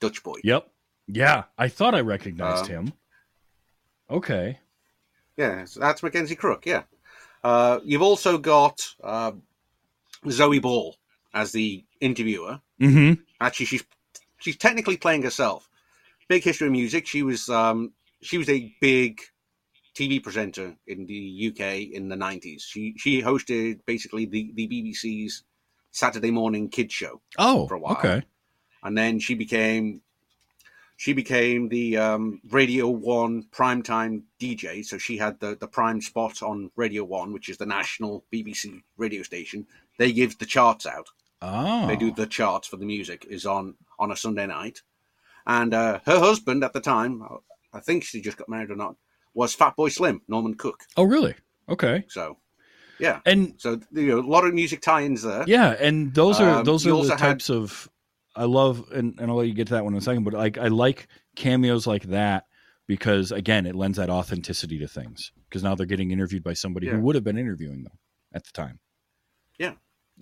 Dutch boy. Yep. Yeah, I thought I recognized Uh, him. Okay. Yeah, so that's Mackenzie Crook. Yeah. Uh, you've also got uh, Zoe Ball as the interviewer. Mm-hmm. Actually, she's she's technically playing herself. Big history of music. She was um, she was a big TV presenter in the UK in the nineties. She she hosted basically the, the BBC's Saturday morning kids show, Oh, For a while. okay. and then she became she became the um, Radio One primetime DJ. So she had the the prime spot on Radio One, which is the national BBC radio station. They give the charts out. Oh, They do the charts for the music is on on a Sunday night, and uh, her husband at the time, I think she just got married or not, was Fatboy Slim, Norman Cook. Oh, really? Okay. So, yeah, And so you know, a lot of music tie-ins there. yeah, and those are Um, those are the had- types of I love, and, and I'll let you get to that one in a second. But like, I like cameos like that because again, it lends that authenticity to things. Because now they're getting interviewed by somebody who would have been interviewing them at the time. Yeah.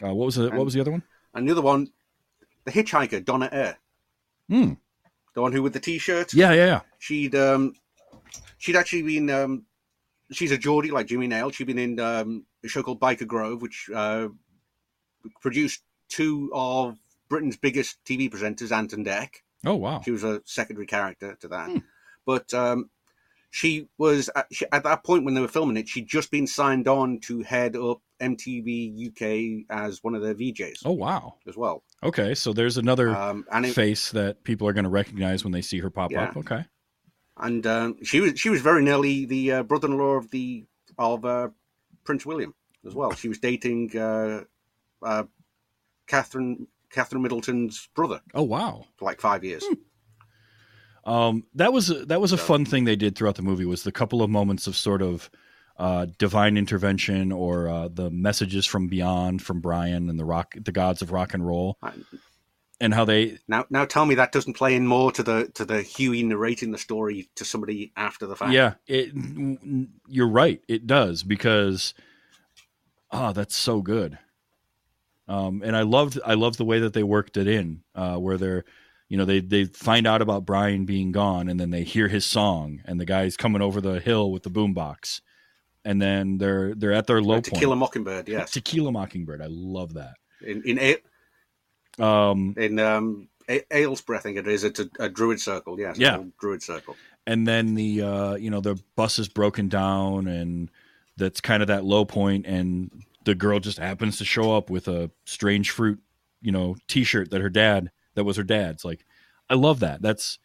Uh, what was the What was the other one? And the other one, the hitchhiker Donna Air, Hmm. the one who with the t-shirt. Yeah, yeah, yeah. she'd um, she'd actually been um, she's a Geordie like Jimmy Nail. She'd been in um, a show called Byker Grove, which uh, produced two of Britain's biggest TV presenters, Ant and Dec. Oh, wow. She was a secondary character to that. Hmm. But um, she was at, she, at that point when they were filming it. She'd just been signed on to head up MTV UK as one of their VJs Oh, wow. as well. Okay, so there's another Um, and it, face that people are going to recognize when they see her pop Yeah. up. Okay. And um, she was she was very nearly the uh, brother-in-law of the of uh, Prince William as well. She was dating uh, uh, Catherine Catherine Middleton's brother Oh, wow. for like five years. Um, that was a, that was a So- fun thing they did throughout the movie was the couple of moments of sort of uh, divine intervention or uh, the messages from beyond from Brian and the rock, the gods of rock and roll, and how they Now, now tell me that doesn't play in more to the to the Huey narrating the story to somebody after the fact. Yeah, it. You're right. It does because, oh, that's so good. Um, and I loved I loved the way that they worked it in, uh, where they're, you know, they they find out about Brian being gone, and then they hear his song, and the guy's coming over the hill with the boombox, and then they're they're at their low point. kill a mockingbird. Yes, Tequila Mockingbird. I love that. in in Um, in um, A- Aylesbury, I think it is. It's a, a druid circle. Yes, Yeah. a druid circle. and then the uh, you know the bus is broken down and that's kind of that low point and the girl just happens to show up with a strange fruit you know t-shirt that her dad that was her dad's like i love that that's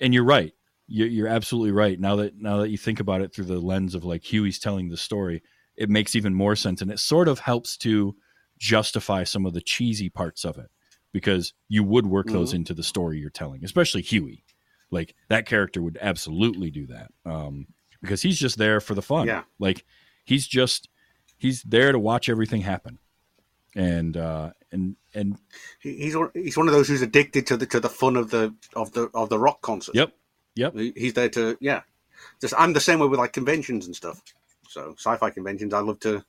and you're right you're, you're absolutely right now that now that you think about it through the lens of like huey's telling the story it makes even more sense and it sort of helps to justify some of the cheesy parts of it because you would work those into the story you're telling especially huey like that character would absolutely do that um, because he's just there for the fun. Yeah. Like he's just he's there to watch everything happen, and uh, and and he's one, he's one of those who's addicted to the to the fun of the of the of the rock concert. yep, yep, he's there to yeah. Just I'm the same way with like conventions and stuff. So sci-fi conventions, I love to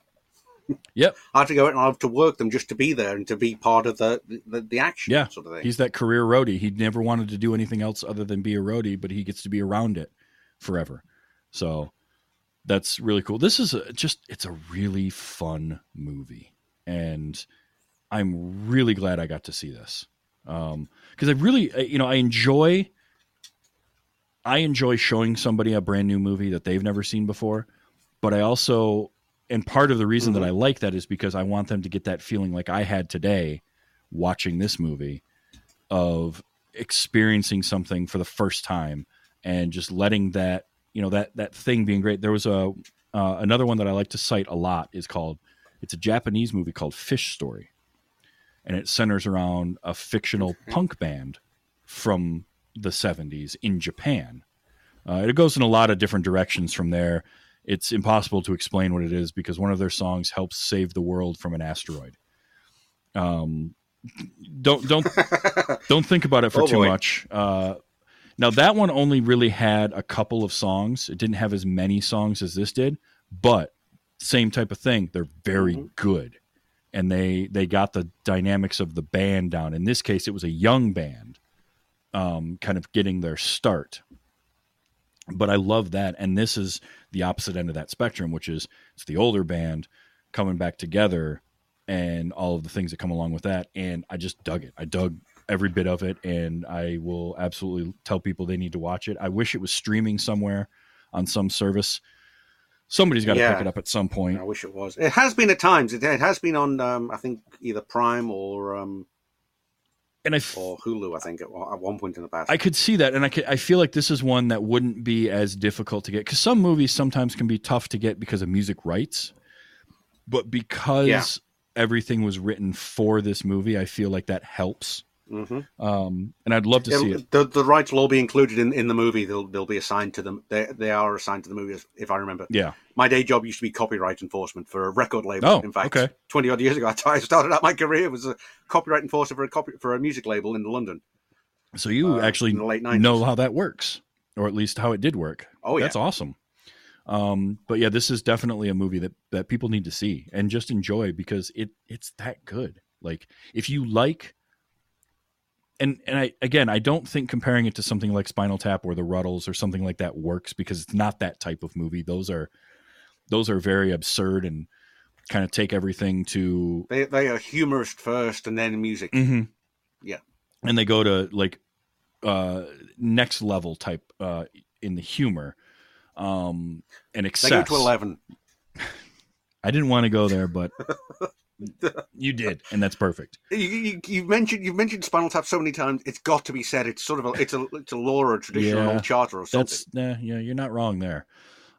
yep. I have to go out and I have to work them just to be there and to be part of the the, the action Yeah, sort of thing. He's that career roadie. He never wanted to do anything else other than be a roadie, but he gets to be around it forever. So that's really cool. This is a, just it's a really fun movie, and I'm really glad I got to see this um, because I really you know I enjoy I enjoy showing somebody a brand new movie that they've never seen before, but I also and part of the reason that I like that is because I want them to get that feeling like I had today watching this movie of experiencing something for the first time and just letting that you know that that thing being great. There was a uh, another one that i like to cite a lot is called it's a japanese movie called fish story. And it centers around a fictional punk band from the 70s in japan. Uh, it goes in a lot of different directions from there it's impossible to explain what it is because one of their songs helps save the world from an asteroid um don't don't don't think about it for Oh, too boy. much. Uh, now that one only really had a couple of songs. It didn't have as many songs as this did, but same type of thing. They're very Mm-hmm. good, and they they got the dynamics of the band down. In this case, it was a young band, um, kind of getting their start. But I love that, and this is the opposite end of that spectrum, which is it's the older band coming back together and all of the things that come along with that. And I just dug it. I dug every bit of it, and I will absolutely tell people they need to watch it. I wish it was streaming somewhere on some service. Somebody's got to Yeah. pick it up at some point. I wish it was. It has been at times. It, has been on um, I think either Prime or um, And I, f- or Hulu. I think at, at one point in the past. I could see that, and I could, I feel like this is one that wouldn't be as difficult to get because some movies sometimes can be tough to get because of music rights, but because Yeah. everything was written for this movie, I feel like that helps. Hmm Um, and I'd love to see it. The, the rights will all be included in, in the movie. They'll they'll be assigned to them. They they are assigned to the movie, if I remember. Yeah, My day job used to be copyright enforcement for a record label. Oh, in fact, okay. twenty odd years ago, I started out my career was a copyright enforcer for a copy for a music label in London. so you Uh, actually in the late 90s. know how that works, or at least how it did work. Oh yeah, That's awesome. Um, but yeah, this is definitely a movie that that people need to see and just enjoy because it it's that good. Like if you like and and I again I don't think comparing it to something like Spinal Tap or The Rutles or something like that works because it's not that type of movie. Those are those are very absurd and kind of take everything to they they are humorist first and then music. Mm-hmm. Yeah. and they go to like uh next level type uh in the humor um and They excess go to eleven. i didn't want to go there but you did and that's perfect You, you, you've mentioned you've mentioned Spinal Tap so many times. It's got to be said. It's sort of a it's a it's a law or a tradition or an old charter or something. that's nah, yeah you're not wrong there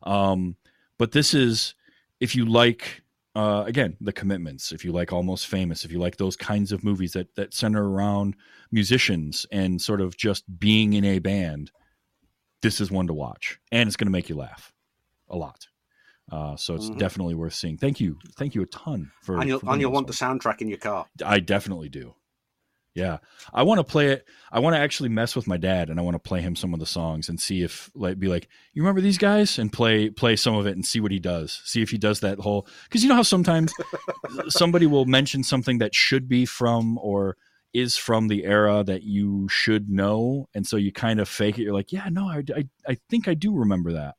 um but this is if you like uh again the commitments if you like almost famous if you like those kinds of movies that that center around musicians and sort of just being in a band this is one to watch and it's going to make you laugh a lot Uh, so it's Mhm. definitely worth seeing. Thank you, thank you a ton for. and you'll, for and you'll want one. the soundtrack in your car. I definitely do. Yeah, I want to play it. I want to actually mess with my dad, and I want to play him some of the songs and see if like be like, you remember these guys, and play play some of it and see what he does. See if he does that whole because you know how sometimes somebody will mention something that should be from or is from the era that you should know, and so you kind of fake it. You're like, yeah, no, I, I, I think I do remember that.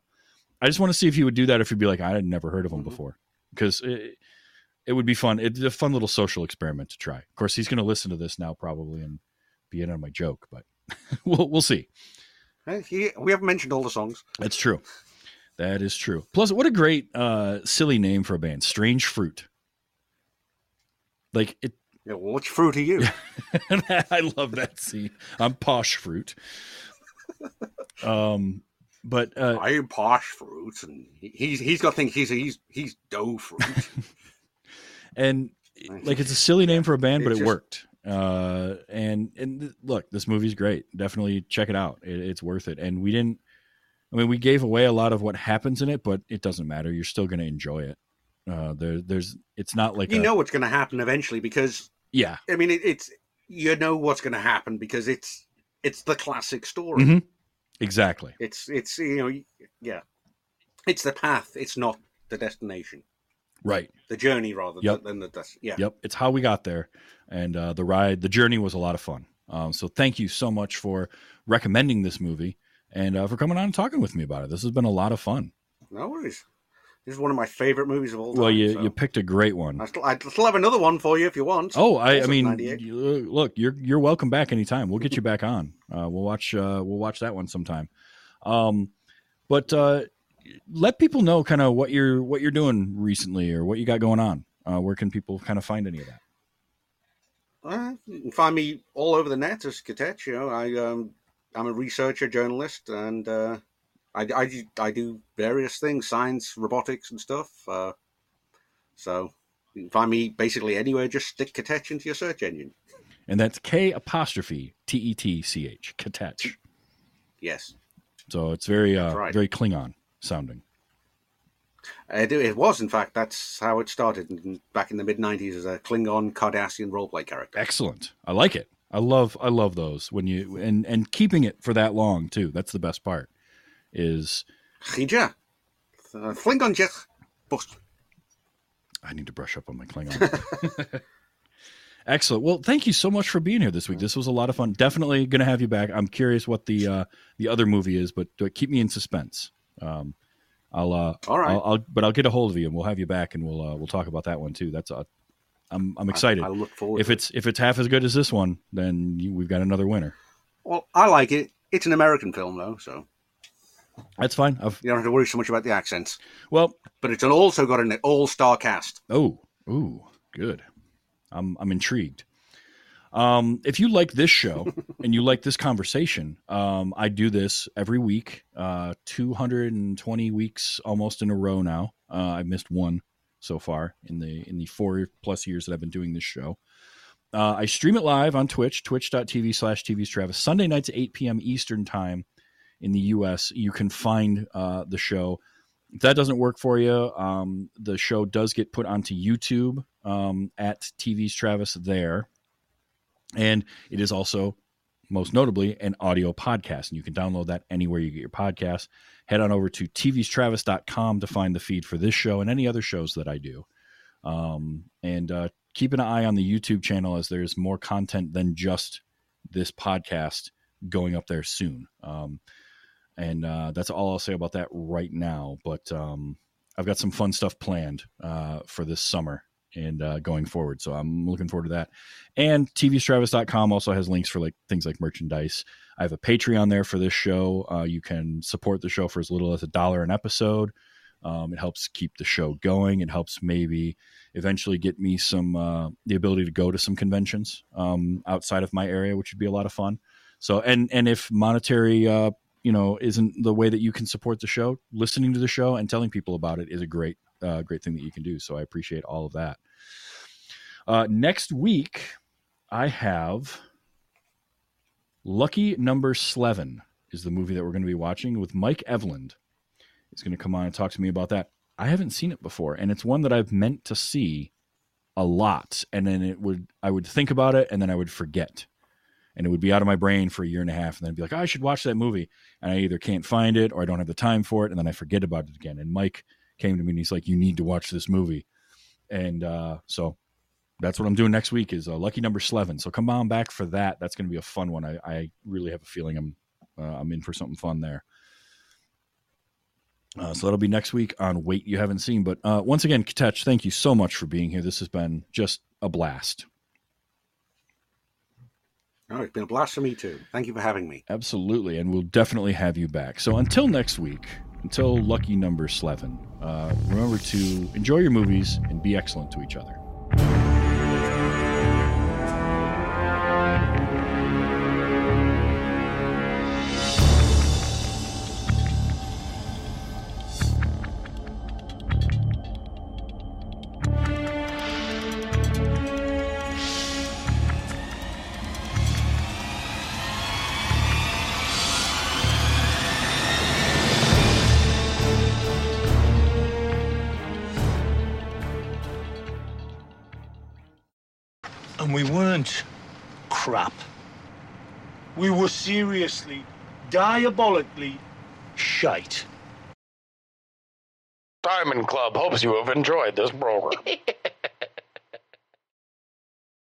I just want to see if he would do that. If he'd be like, I had never heard of him Mhm. before, because it, it would be fun. It's a fun little social experiment to try. Of course, he's going to listen to this now probably and be in on my joke, but we'll we'll see. He- we haven't mentioned all the songs. That's true. That is true. Plus, what a great uh, silly name for a band, Strange Fruit. Like it, Yeah, well, which fruit are you? I love that scene. I'm posh fruit. Um, but uh, I am posh fruits, and he's he's got things. He's he's he's dough fruit. and like it's a silly name for a band, It but it just- worked. Uh, and and look, this movie's great. Definitely check it out. It, it's worth it. And we didn't. I mean, we gave away a lot of what happens in it, but it doesn't matter. You're still going to enjoy it. Uh, there, there's. It's not like you a, know what's going to happen eventually because Yeah. I mean it, it's you know what's going to happen because it's it's the classic story. Mhm. Exactly. It's it's you know yeah, it's the path. It's not the destination. Right. The journey rather Yep. than the des- yeah. Yep, it's how we got there, and uh, the ride, the journey was a lot of fun. Um, so thank you so much for recommending this movie and uh, for coming on and talking with me about it. This has been a lot of fun. No worries. This is one of my favorite movies of all time. Well, you so you picked a great one. I still, I'd still have another one for you if you want. Oh, I, I mean, you- look, you're you're welcome back anytime. We'll get you back on. Uh, we'll watch uh, we'll watch that one sometime. Um, but uh, let people know kind of what you're what you're doing recently or what you got going on. Uh, where can people kind of find any of that? Uh, you can find me all over the net as K'Tetch. You know, I um, I'm a researcher, journalist, and uh, I, I do I do various things, science, robotics, and stuff. Uh, so you can find me basically anywhere. Just stick K'Tetch into your search engine. And that's K apostrophe T E T C H K'Tetch. Yes, So it's very uh, right. very Klingon sounding. it, it was. In fact, that's how it started in, back in the mid '90s as a Klingon Cardassian roleplay character. Excellent. I like it. I love I love those when you and and keeping it for that long too. That's the best part. Is uh, Klingon Jech, bust. I need to brush up on my Klingon. Excellent. Well, thank you so much for being here this week. This was a lot of fun. Definitely going to have you back. I'm curious what the uh, the other movie is, but keep me in suspense. Um, I'll uh, All right. I'll, I'll but I'll get a hold of you and we'll have you back and we'll uh, we'll talk about that one too. That's uh, I'm I'm excited. I, I look forward. if to it. it's if it's half as good as this one, then you, we've got another winner. well, I like it. It's an American film though, so That's fine. I've you don't have to worry so much about the accents. well, But it's also got an all-star cast. Oh, ooh, good. I'm I'm intrigued. Um, if you like this show and you like this conversation, um, I do this every week, uh, 220 weeks almost in a row now. Uh, I missed one so far in the in the four plus years that I've been doing this show. Uh, I stream it live on Twitch, twitch.tv slash TV's Travis, Sunday nights at 8 p.m. Eastern time in the U.S. You can find uh, the show. If that doesn't work for you, um, the show does get put onto YouTube um, at TV's Travis there. And it is also, most notably, an audio podcast. And you can download that anywhere you get your podcasts. Head on over to tvstravis.com to find the feed for this show and any other shows that I do. Um, and uh, keep an eye on the YouTube channel as there's more content than just this podcast going up there soon. Um, and uh, that's all I'll say about that right now. But um, I've got some fun stuff planned uh, for this summer and uh, going forward. So I'm looking forward to that. And tvstravis.com also has links for like things like merchandise. I have a Patreon there for this show. Uh, you can support the show for as little as a dollar an episode. Um, it helps keep the show going. It helps maybe eventually get me some uh, the ability to go to some conventions um, outside of my area, which would be a lot of fun. So and and if monetary uh, you know isn't the way that you can support the show, listening to the show and telling people about it is a great uh, great thing that you can do. So I appreciate all of that. Uh, next week, I have Lucky Number Slevin is the movie that we're going to be watching with Mike Evland. He's going to come on and talk to me about that. I haven't seen it before, and it's one that I've meant to see a lot, and then it would I would think about it, and then I would forget, and it would be out of my brain for a year and a half, and then I'd be like, oh, I should watch that movie, and I either can't find it or I don't have the time for it, and then I forget about it again. And Mike came to me and he's like, you need to watch this movie, and uh, so that's what I'm doing next week is uh, Lucky Number Slevin. So come on back for that. That's going to be a fun one. I, I really have a feeling I'm uh, I'm in for something fun there. Uh, so that'll be next week on Wait You Haven't Seen. But uh, once again, K'Tetch, thank you so much for being here. This has been just a blast. It's been a blast for me too. Thank you for having me. Absolutely. And we'll definitely have you back. So until next week, until lucky number 11, uh, remember to enjoy your movies and be excellent to each other. Seriously, diabolically shite. Diamond Club hopes you have enjoyed this program.